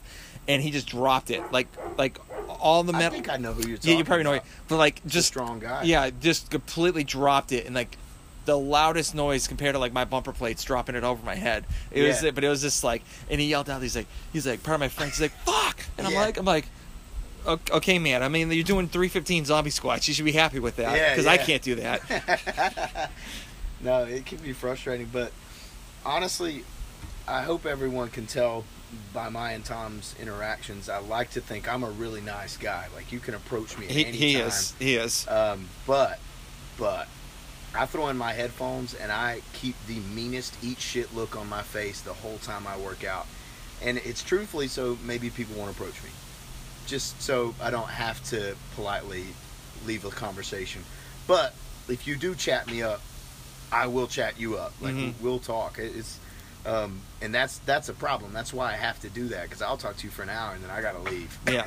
and he just dropped it like like all the metal. I think I know who you're talking yeah you probably know it but like Just strong guy. yeah just completely dropped it and like the loudest noise compared to like my bumper plates dropping it over my head. It was, but it was just like, and he yelled out. He's like, he's like, part of my friends. He's like, fuck, and I'm Yeah. like, I'm like, "Ok- okay, man. I mean, you're doing 315 zombie squats. You should be happy with that Yeah, because I can't do that. No, it can be frustrating, but honestly, I hope everyone can tell by my and Tom's interactions. I like to think I'm a really nice guy. Like you can approach me at he, any he time. is, he is. Um, but, but, I throw in my headphones and I keep the meanest eat shit look on my face the whole time I work out, and it's truthfully so maybe people won't approach me, just so I don't have to politely leave a conversation. But if you do chat me up, I will chat you up. Like Mhm. we'll talk. It's. Um, and that's that's a problem. That's why I have to do that because I'll talk to you for an hour and then I gotta leave. Yeah,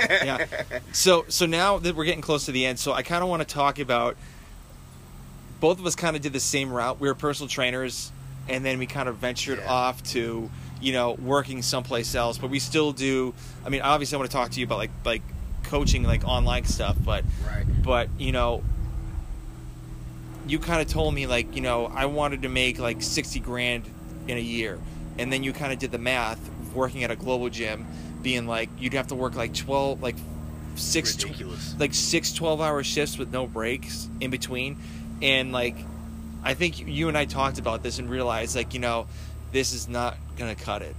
yeah. So so now that we're getting close to the end, so I kind of want to talk about. Both of us kind of did the same route. We were personal trainers, and then we kind of ventured Yeah. off to, you know, working someplace else. But we still do. I mean, obviously, I want to talk to you about like like coaching, like online stuff. But right. but you know, you kind of told me like you know I wanted to make like sixty grand in a year, and then you kind of did the math, working at a global gym, being like you'd have to work like twelve like six Ridiculous. like six 12 hour shifts with no breaks in between. And like i think you and i talked about this and realized like you know this is not gonna cut it.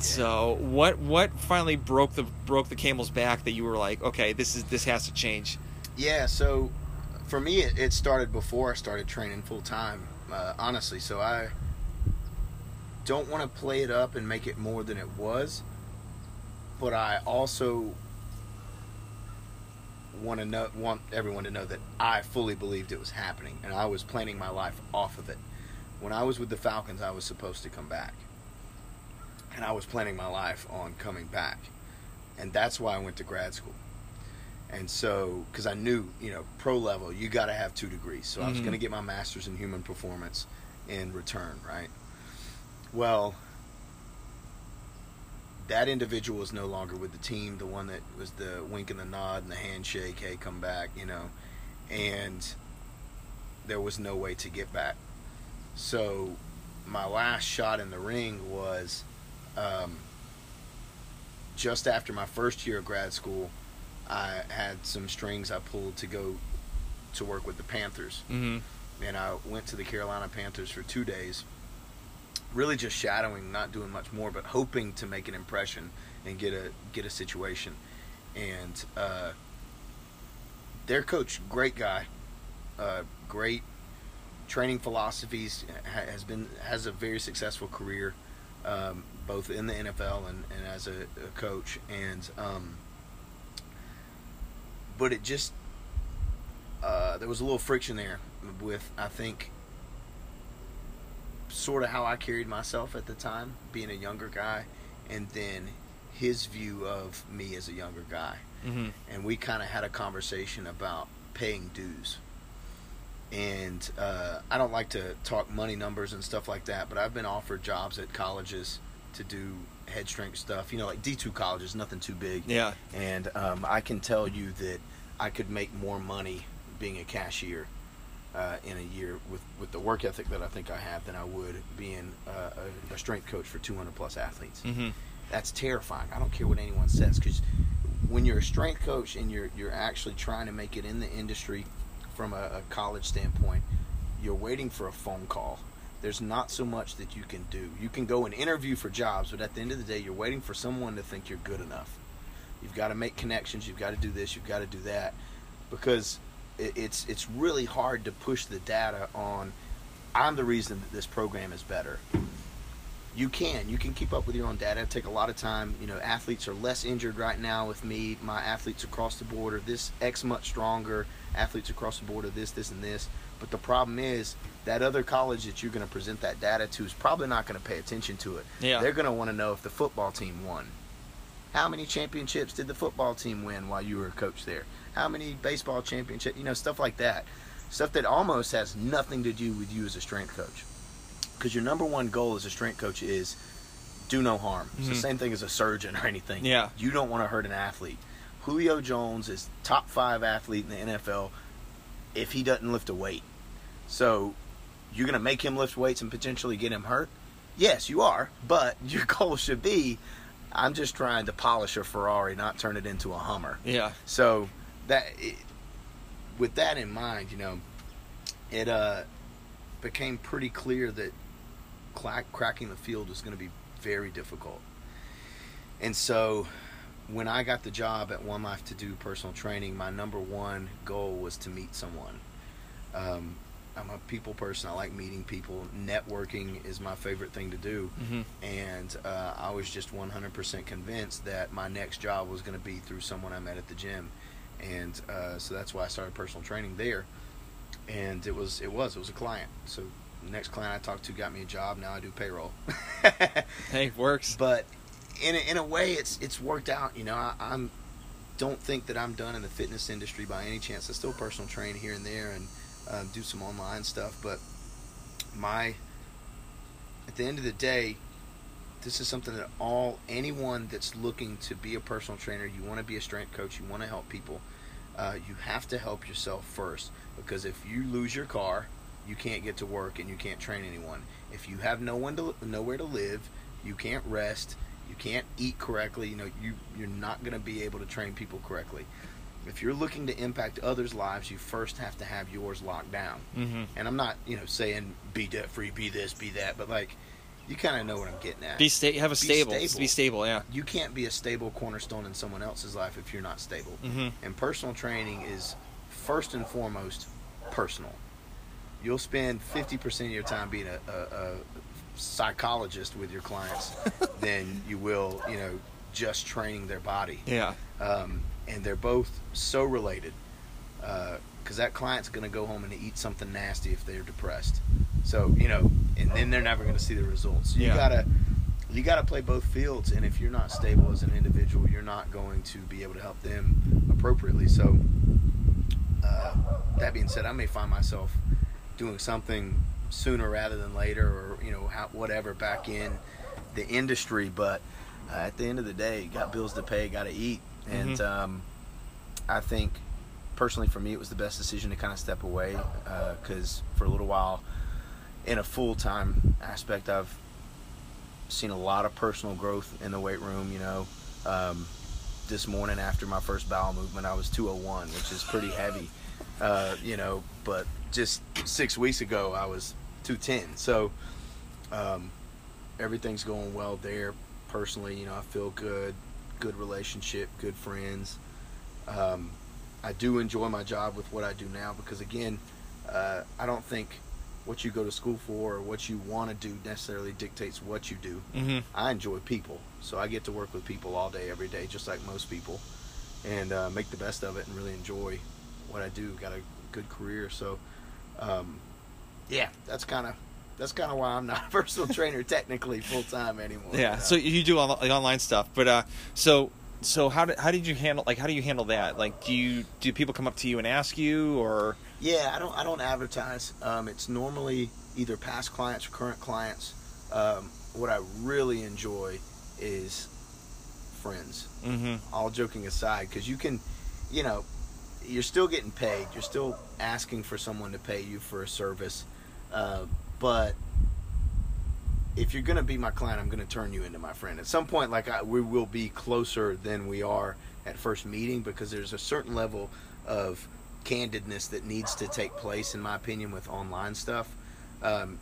So what what finally broke the broke the camel's back that you were like okay this is this has to change Yeah, so for me, it, it started before I started training full time, uh, honestly. So I don't want to play it up and make it more than it was, but I also want to know want everyone to know that I fully believed it was happening, and I was planning my life off of it. When I was with the Falcons, I was supposed to come back, and I was planning my life on coming back, and that's why I went to grad school. And so, because I knew, you know, pro level, you got to have two degrees. So I was Mhm. going to get my master's in human performance in return, right? Well, that individual is no longer with the team. The one that was the wink and the nod and the handshake, hey, come back, you know, and there was no way to get back. So, my last shot in the ring was um, just after my first year of grad school I had some strings I pulled to go to work with the Panthers, Mm-hmm. and I went to the Carolina Panthers for two days. Really, just shadowing, not doing much more, but hoping to make an impression and get a get a situation. And uh, their coach, great guy, uh, great training philosophies, has been has a very successful career, um, both in the NFL and, and as a, a coach. And um, but it just uh, there was a little friction there with I think sort of how I carried myself at the time, being a younger guy, and then his view of me as a younger guy Mm-hmm. and we kind of had a conversation about paying dues. And uh, I don't like to talk money numbers and stuff like that, but I've been offered jobs at colleges to do head strength stuff. You know, like D two colleges, nothing too big. Yeah. And um, I can tell you that I could make more money being a cashier uh, in a year with, with the work ethic that I think I have than I would being uh, a, a strength coach for 200 plus athletes Mm-hmm. that's terrifying. I don't care what anyone says because when you're a strength coach and you're you're actually trying to make it in the industry from a, a college standpoint, you're waiting for a phone call. There's not so much that you can do. You can go and interview for jobs, but at the end of the day, you're waiting for someone to think you're good enough. You've got to make connections. You've got to do this. You've got to do that, because it's it's really hard to push the data on. I'm the reason that this program is better you can you can keep up with your own data It'll take a lot of time you know athletes are less injured right now with me my athletes across the board are this x much stronger athletes across the board are this this and this but the problem is that other college that you're going to present that data to is probably not going to pay attention to it Yeah. they're going to want to know if the football team won how many championships did the football team win while you were a coach there how many baseball championships? you know stuff like that stuff that almost has nothing to do with you as a strength coach because your number one goal as a strength coach is do no harm. It's the Mhm. same thing as a surgeon or anything. Yeah. You don't want to hurt an athlete. Julio Jones is top five athlete in the NFL if he doesn't lift a weight. So you're going to make him lift weights and potentially get him hurt? Yes, you are. But your goal should be I'm just trying to polish a Ferrari, not turn it into a Hummer. Yeah. So that it, with that in mind, you know, it uh became pretty clear that clack, cracking the field was going to be very difficult. And so when I got the job at One Life to do personal training, my number one goal was to meet someone. Um, I'm a people person. I like meeting people. Networking is my favorite thing to do Mm-hmm. and uh, I was just 100% convinced that my next job was going to be through someone I met at the gym, and uh, so that's why I started personal training there. And it was it was it was a client. So the next client I talked to got me a job. Now I do payroll. Hey, works. but in a, in a way, it's it's worked out. You know, I, I'm don't think that I'm done in the fitness industry by any chance. I still personal train here and there and uh, do some online stuff, but my at the end of the day, this is something that all anyone that's looking to be a personal trainer, you want to be a strength coach, you want to help people, uh, you have to help yourself first because if you lose your car, you can't get to work and you can't train anyone. If you have no one to nowhere to live, you can't rest, you can't eat correctly. You know, you you're not going to be able to train people correctly. If you're looking to impact others' lives, you first have to have yours locked down. Mm-hmm. And I'm not, you know, saying be debt free, be this, be that, but like, you kind of know what I'm getting at. Be sta- have a Be stable. stable. Be stable. Yeah. you can't be a stable cornerstone in someone else's life if you're not stable. Mm-hmm. And personal training is first and foremost personal. You'll spend 50% of your time being a, a, a psychologist with your clients than you will, you know, just training their body. Yeah. Um, and they're both so related because that client's going to go home and eat something nasty if they're depressed. So you know, and then they're never going to see the results. You Yeah. gotta you gotta play both fields, and if you're not stable as an individual, you're not going to be able to help them appropriately. So uh, that being said, I may find myself doing something sooner rather than later, or you know, how, whatever back in the industry, but. Uh, at the end of the day, got bills to pay, got to eat, and Mhm. um, I think personally for me it was the best decision to kind of step away because for a little while in a full-time aspect i've seen a lot of personal growth in the weight room you know um, this morning after my first bowel movement. I was 201, which is pretty heavy, uh, you know. But just six weeks ago, I was 210. So um, everything's going well there. Personally, you know, I feel good, good relationship, good friends. Um, I do enjoy my job with what I do now because, again, uh, I don't think what you go to school for or what you want to do necessarily dictates what you do. Mm-hmm. I enjoy people, so I get to work with people all day, every day, just like most people, and uh, make the best of it and really enjoy what I do. Got a good career, so um, yeah, that's kind of that's kind of why I'm not a personal trainer technically full time anymore. Yeah. So you do all the online stuff, but uh, so so how did how did you handle like how do you handle that? Like, do you do people come up to you and ask you or? Yeah, I don't. I don't advertise. Um, it's normally either past clients or current clients. Um, what I really enjoy is friends. Mm-hmm. All joking aside, because you can, you know, you're still getting paid. You're still asking for someone to pay you for a service, uh, but if you're gonna be my client, I'm gonna turn you into my friend. At some point, like I, we will be closer than we are at first meeting because there's a certain level of candidness that needs to take place, in my opinion, with online stuff. Um,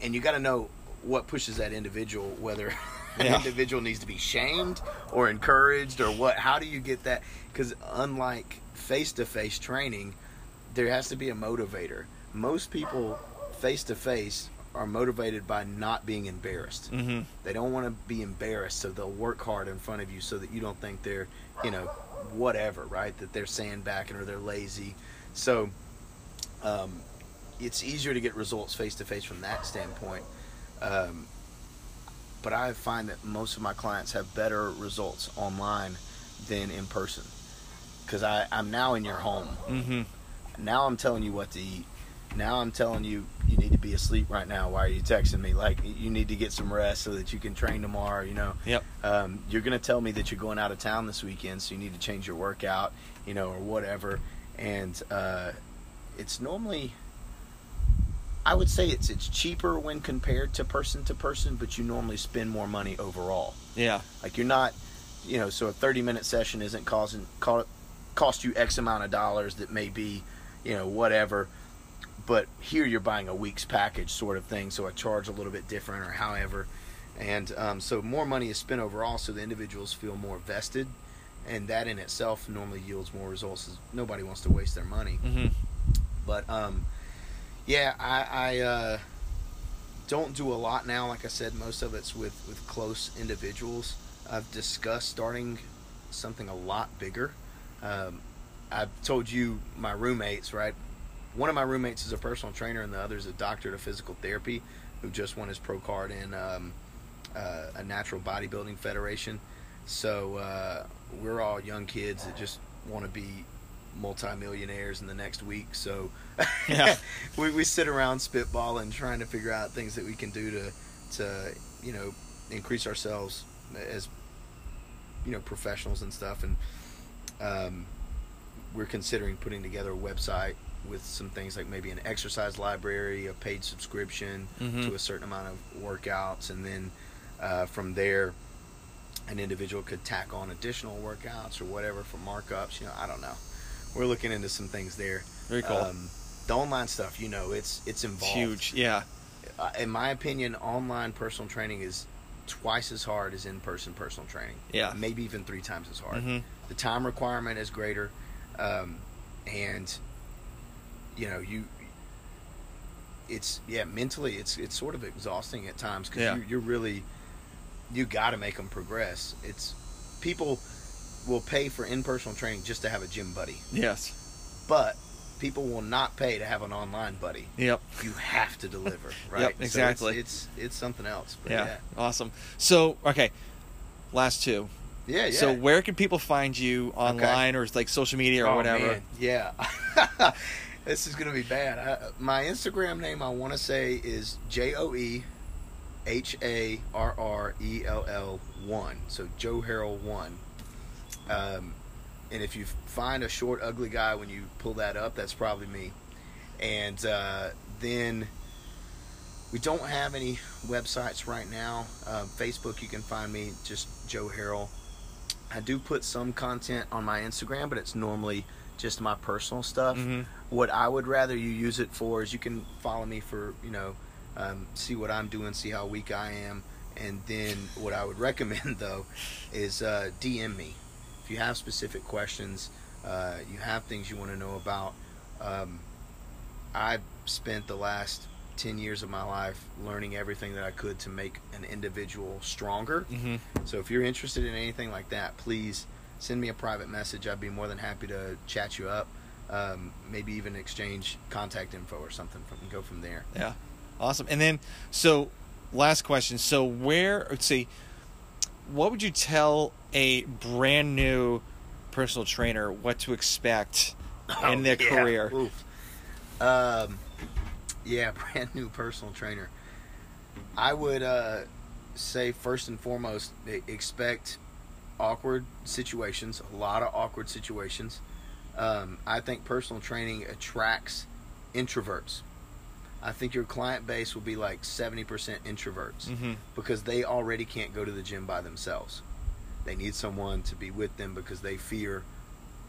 and you got to know what pushes that individual, whether an Yeah. individual needs to be shamed or encouraged or what. How do you get that? Because unlike face-to-face training, there has to be a motivator. Most people face to face are motivated by not being embarrassed. Mm-hmm. They don't want to be embarrassed, so they'll work hard in front of you so that you don't think they're, you know, whatever, right? That they're sandbagging or they're lazy. So, um, it's easier to get results face to face from that standpoint. Um, but I find that most of my clients have better results online than in person because I'm now in your home Mm-hmm. now I'm telling you what to eat. Now I'm telling you you need to be asleep right now. Why are you texting me? Like you need to get some rest so that you can train tomorrow. You know. Yep. Um, you're gonna tell me that you're going out of town this weekend, so you need to change your workout. You know, or whatever. And uh, it's normally, I would say it's it's cheaper when compared to person to person, but you normally spend more money overall. Yeah. Like you're not, you know, so a 30 minute session isn't causing co- cost you X amount of dollars that may be, you know, whatever. But here you're buying a week's package sort of thing, so I charge a little bit different or however. And um, so more money is spent overall, so the individuals feel more vested, and that in itself normally yields more results. As nobody wants to waste their money. Mm-hmm. But um, yeah, I, I uh, don't do a lot now. Like I said, most of it's with with close individuals. I've discussed starting something a lot bigger. Um, I've told you my roommates, right? One of my roommates is a personal trainer, and the other is a doctor of physical therapy who just won his pro card in um, uh, a natural bodybuilding federation. So uh, we're all young kids that just want to be multimillionaires in the next week. So Yeah. we, we sit around spitballing, trying to figure out things that we can do to to you know increase ourselves as you know professionals and stuff. And um, we're considering putting together a website with some things like maybe an exercise library, a paid subscription Mhm. to a certain amount of workouts, and then uh, from there, an individual could tack on additional workouts or whatever for markups. You know, I don't know. We're looking into some things there. Very cool. Um, the online stuff, you know, it's it's it's involved. huge. Yeah. Uh, in my opinion, online personal training is twice as hard as in-person personal training. Yeah. maybe even three times as hard. Mhm. The time requirement is greater, um, and you know you. It's yeah, mentally it's it's sort of exhausting at times because Yeah. you, you're really you got to make them progress. It's people will pay for in-person training just to have a gym buddy, Yes. but people will not pay to have an online buddy Yep. you have to deliver, right? Yep, So exactly. it's, it's it's something else. But Yeah. yeah. Awesome. So okay, last two. Yeah, yeah. So where can people find you online or like social media or Oh, whatever? man, Yeah. this is gonna be bad. I, my Instagram name I want to say is J O E H A R R E L L one. So Joe Harrell one. Um, and if you find a short, ugly guy when you pull that up, that's probably me. And uh, then we don't have any websites right now. Um, Facebook, you can find me just Joe Harrell. I do put some content on my Instagram, but it's normally just my personal stuff. Mhm. What I would rather you use it for is you can follow me for you know, um, see what I'm doing, see how weak I am, and then what I would recommend though is uh, DM me if you have specific questions, uh, you have things you want to know about. Um, I've spent the last 10 years of my life learning everything that I could to make an individual stronger. Mm-hmm. So if you're interested in anything like that, please send me a private message. I'd be more than happy to chat you up. Um, maybe even exchange contact info or something from go from there. Yeah, awesome. And then, so last question. So where? Let's see. What would you tell a brand new personal trainer what to expect in their Oh, yeah. career? Oof. Um, yeah, brand new personal trainer. I would uh, say first and foremost, expect awkward situations. A lot of awkward situations. Um, I think personal training attracts introverts. I think your client base will be like seventy percent introverts Mm-hmm. because they already can't go to the gym by themselves. They need someone to be with them because they fear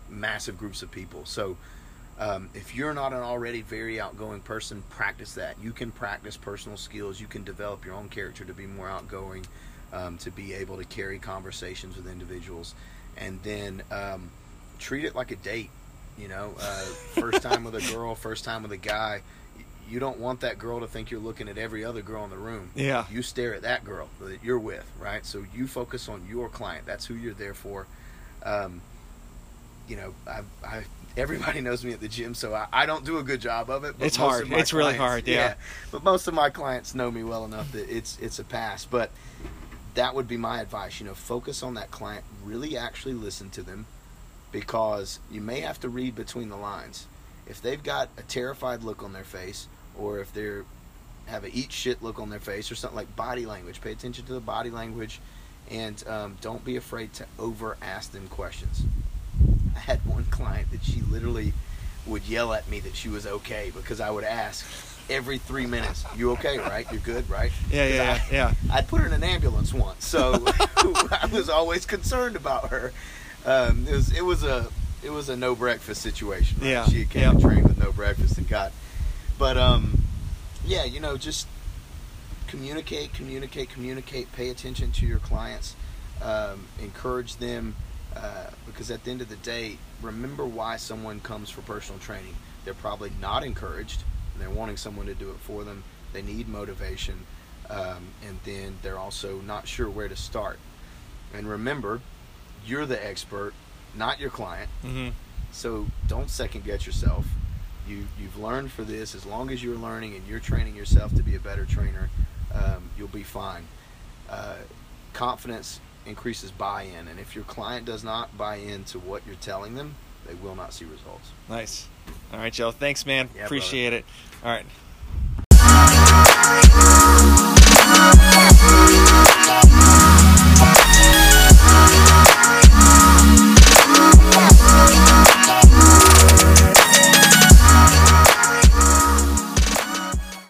massive groups of people. So, um, if you're not an already very outgoing person, practice that. You can practice personal skills. You can develop your own character to be more outgoing, um, to be able to carry conversations with individuals, and then um, treat it like a date. You know, uh, first time with a girl, first time with a guy. You don't want that girl to think you're looking at every other girl in the room Yeah. you stare at that girl that you're with, right? So you focus on your client. That's who you're there for. Um, you know, I, I everybody knows me at the gym, so I, I don't do a good job of it. It's hard. It's really clients- hard, yeah. But most of my clients know me well enough that it's it's a pass. But that would be my advice. You know, focus on that client. Really, actually listen to them, because you may have to read between the lines. If they've got a terrified look on their face, or if they're have a eat shit look on their face or something like body language. Pay attention to the body language, and um, don't be afraid to over ask them questions. I had one client that she literally would yell at me that she was okay because I would ask every three minutes, "You okay? Right? You're good, right?" Yeah, yeah, 'Cause yeah. I, put her in an ambulance once, so I was always concerned about her. Um, it was it was a it was a no breakfast situation. right? Yeah, she came yeah. and trained with no breakfast and got, but um, yeah, you know, just communicate, communicate, communicate. Pay attention to your clients. Um, encourage them uh, because at the end of the day, remember why someone comes for personal training. They're probably not encouraged, they're wanting someone to do it for them. They need motivation, um, and then they're also not sure where to start. And remember, you're the expert, not your client. Mm-hmm. So don't second guess yourself. You you've learned for this. As long as you're learning and you're training yourself to be a better trainer, um, you'll be fine. Uh, confidence increases buy-in, and if your client does not buy into what you're telling them, they will not see results. Nice. All right, Joe. Thanks, man. Yeah, Appreciate brother. it. All right.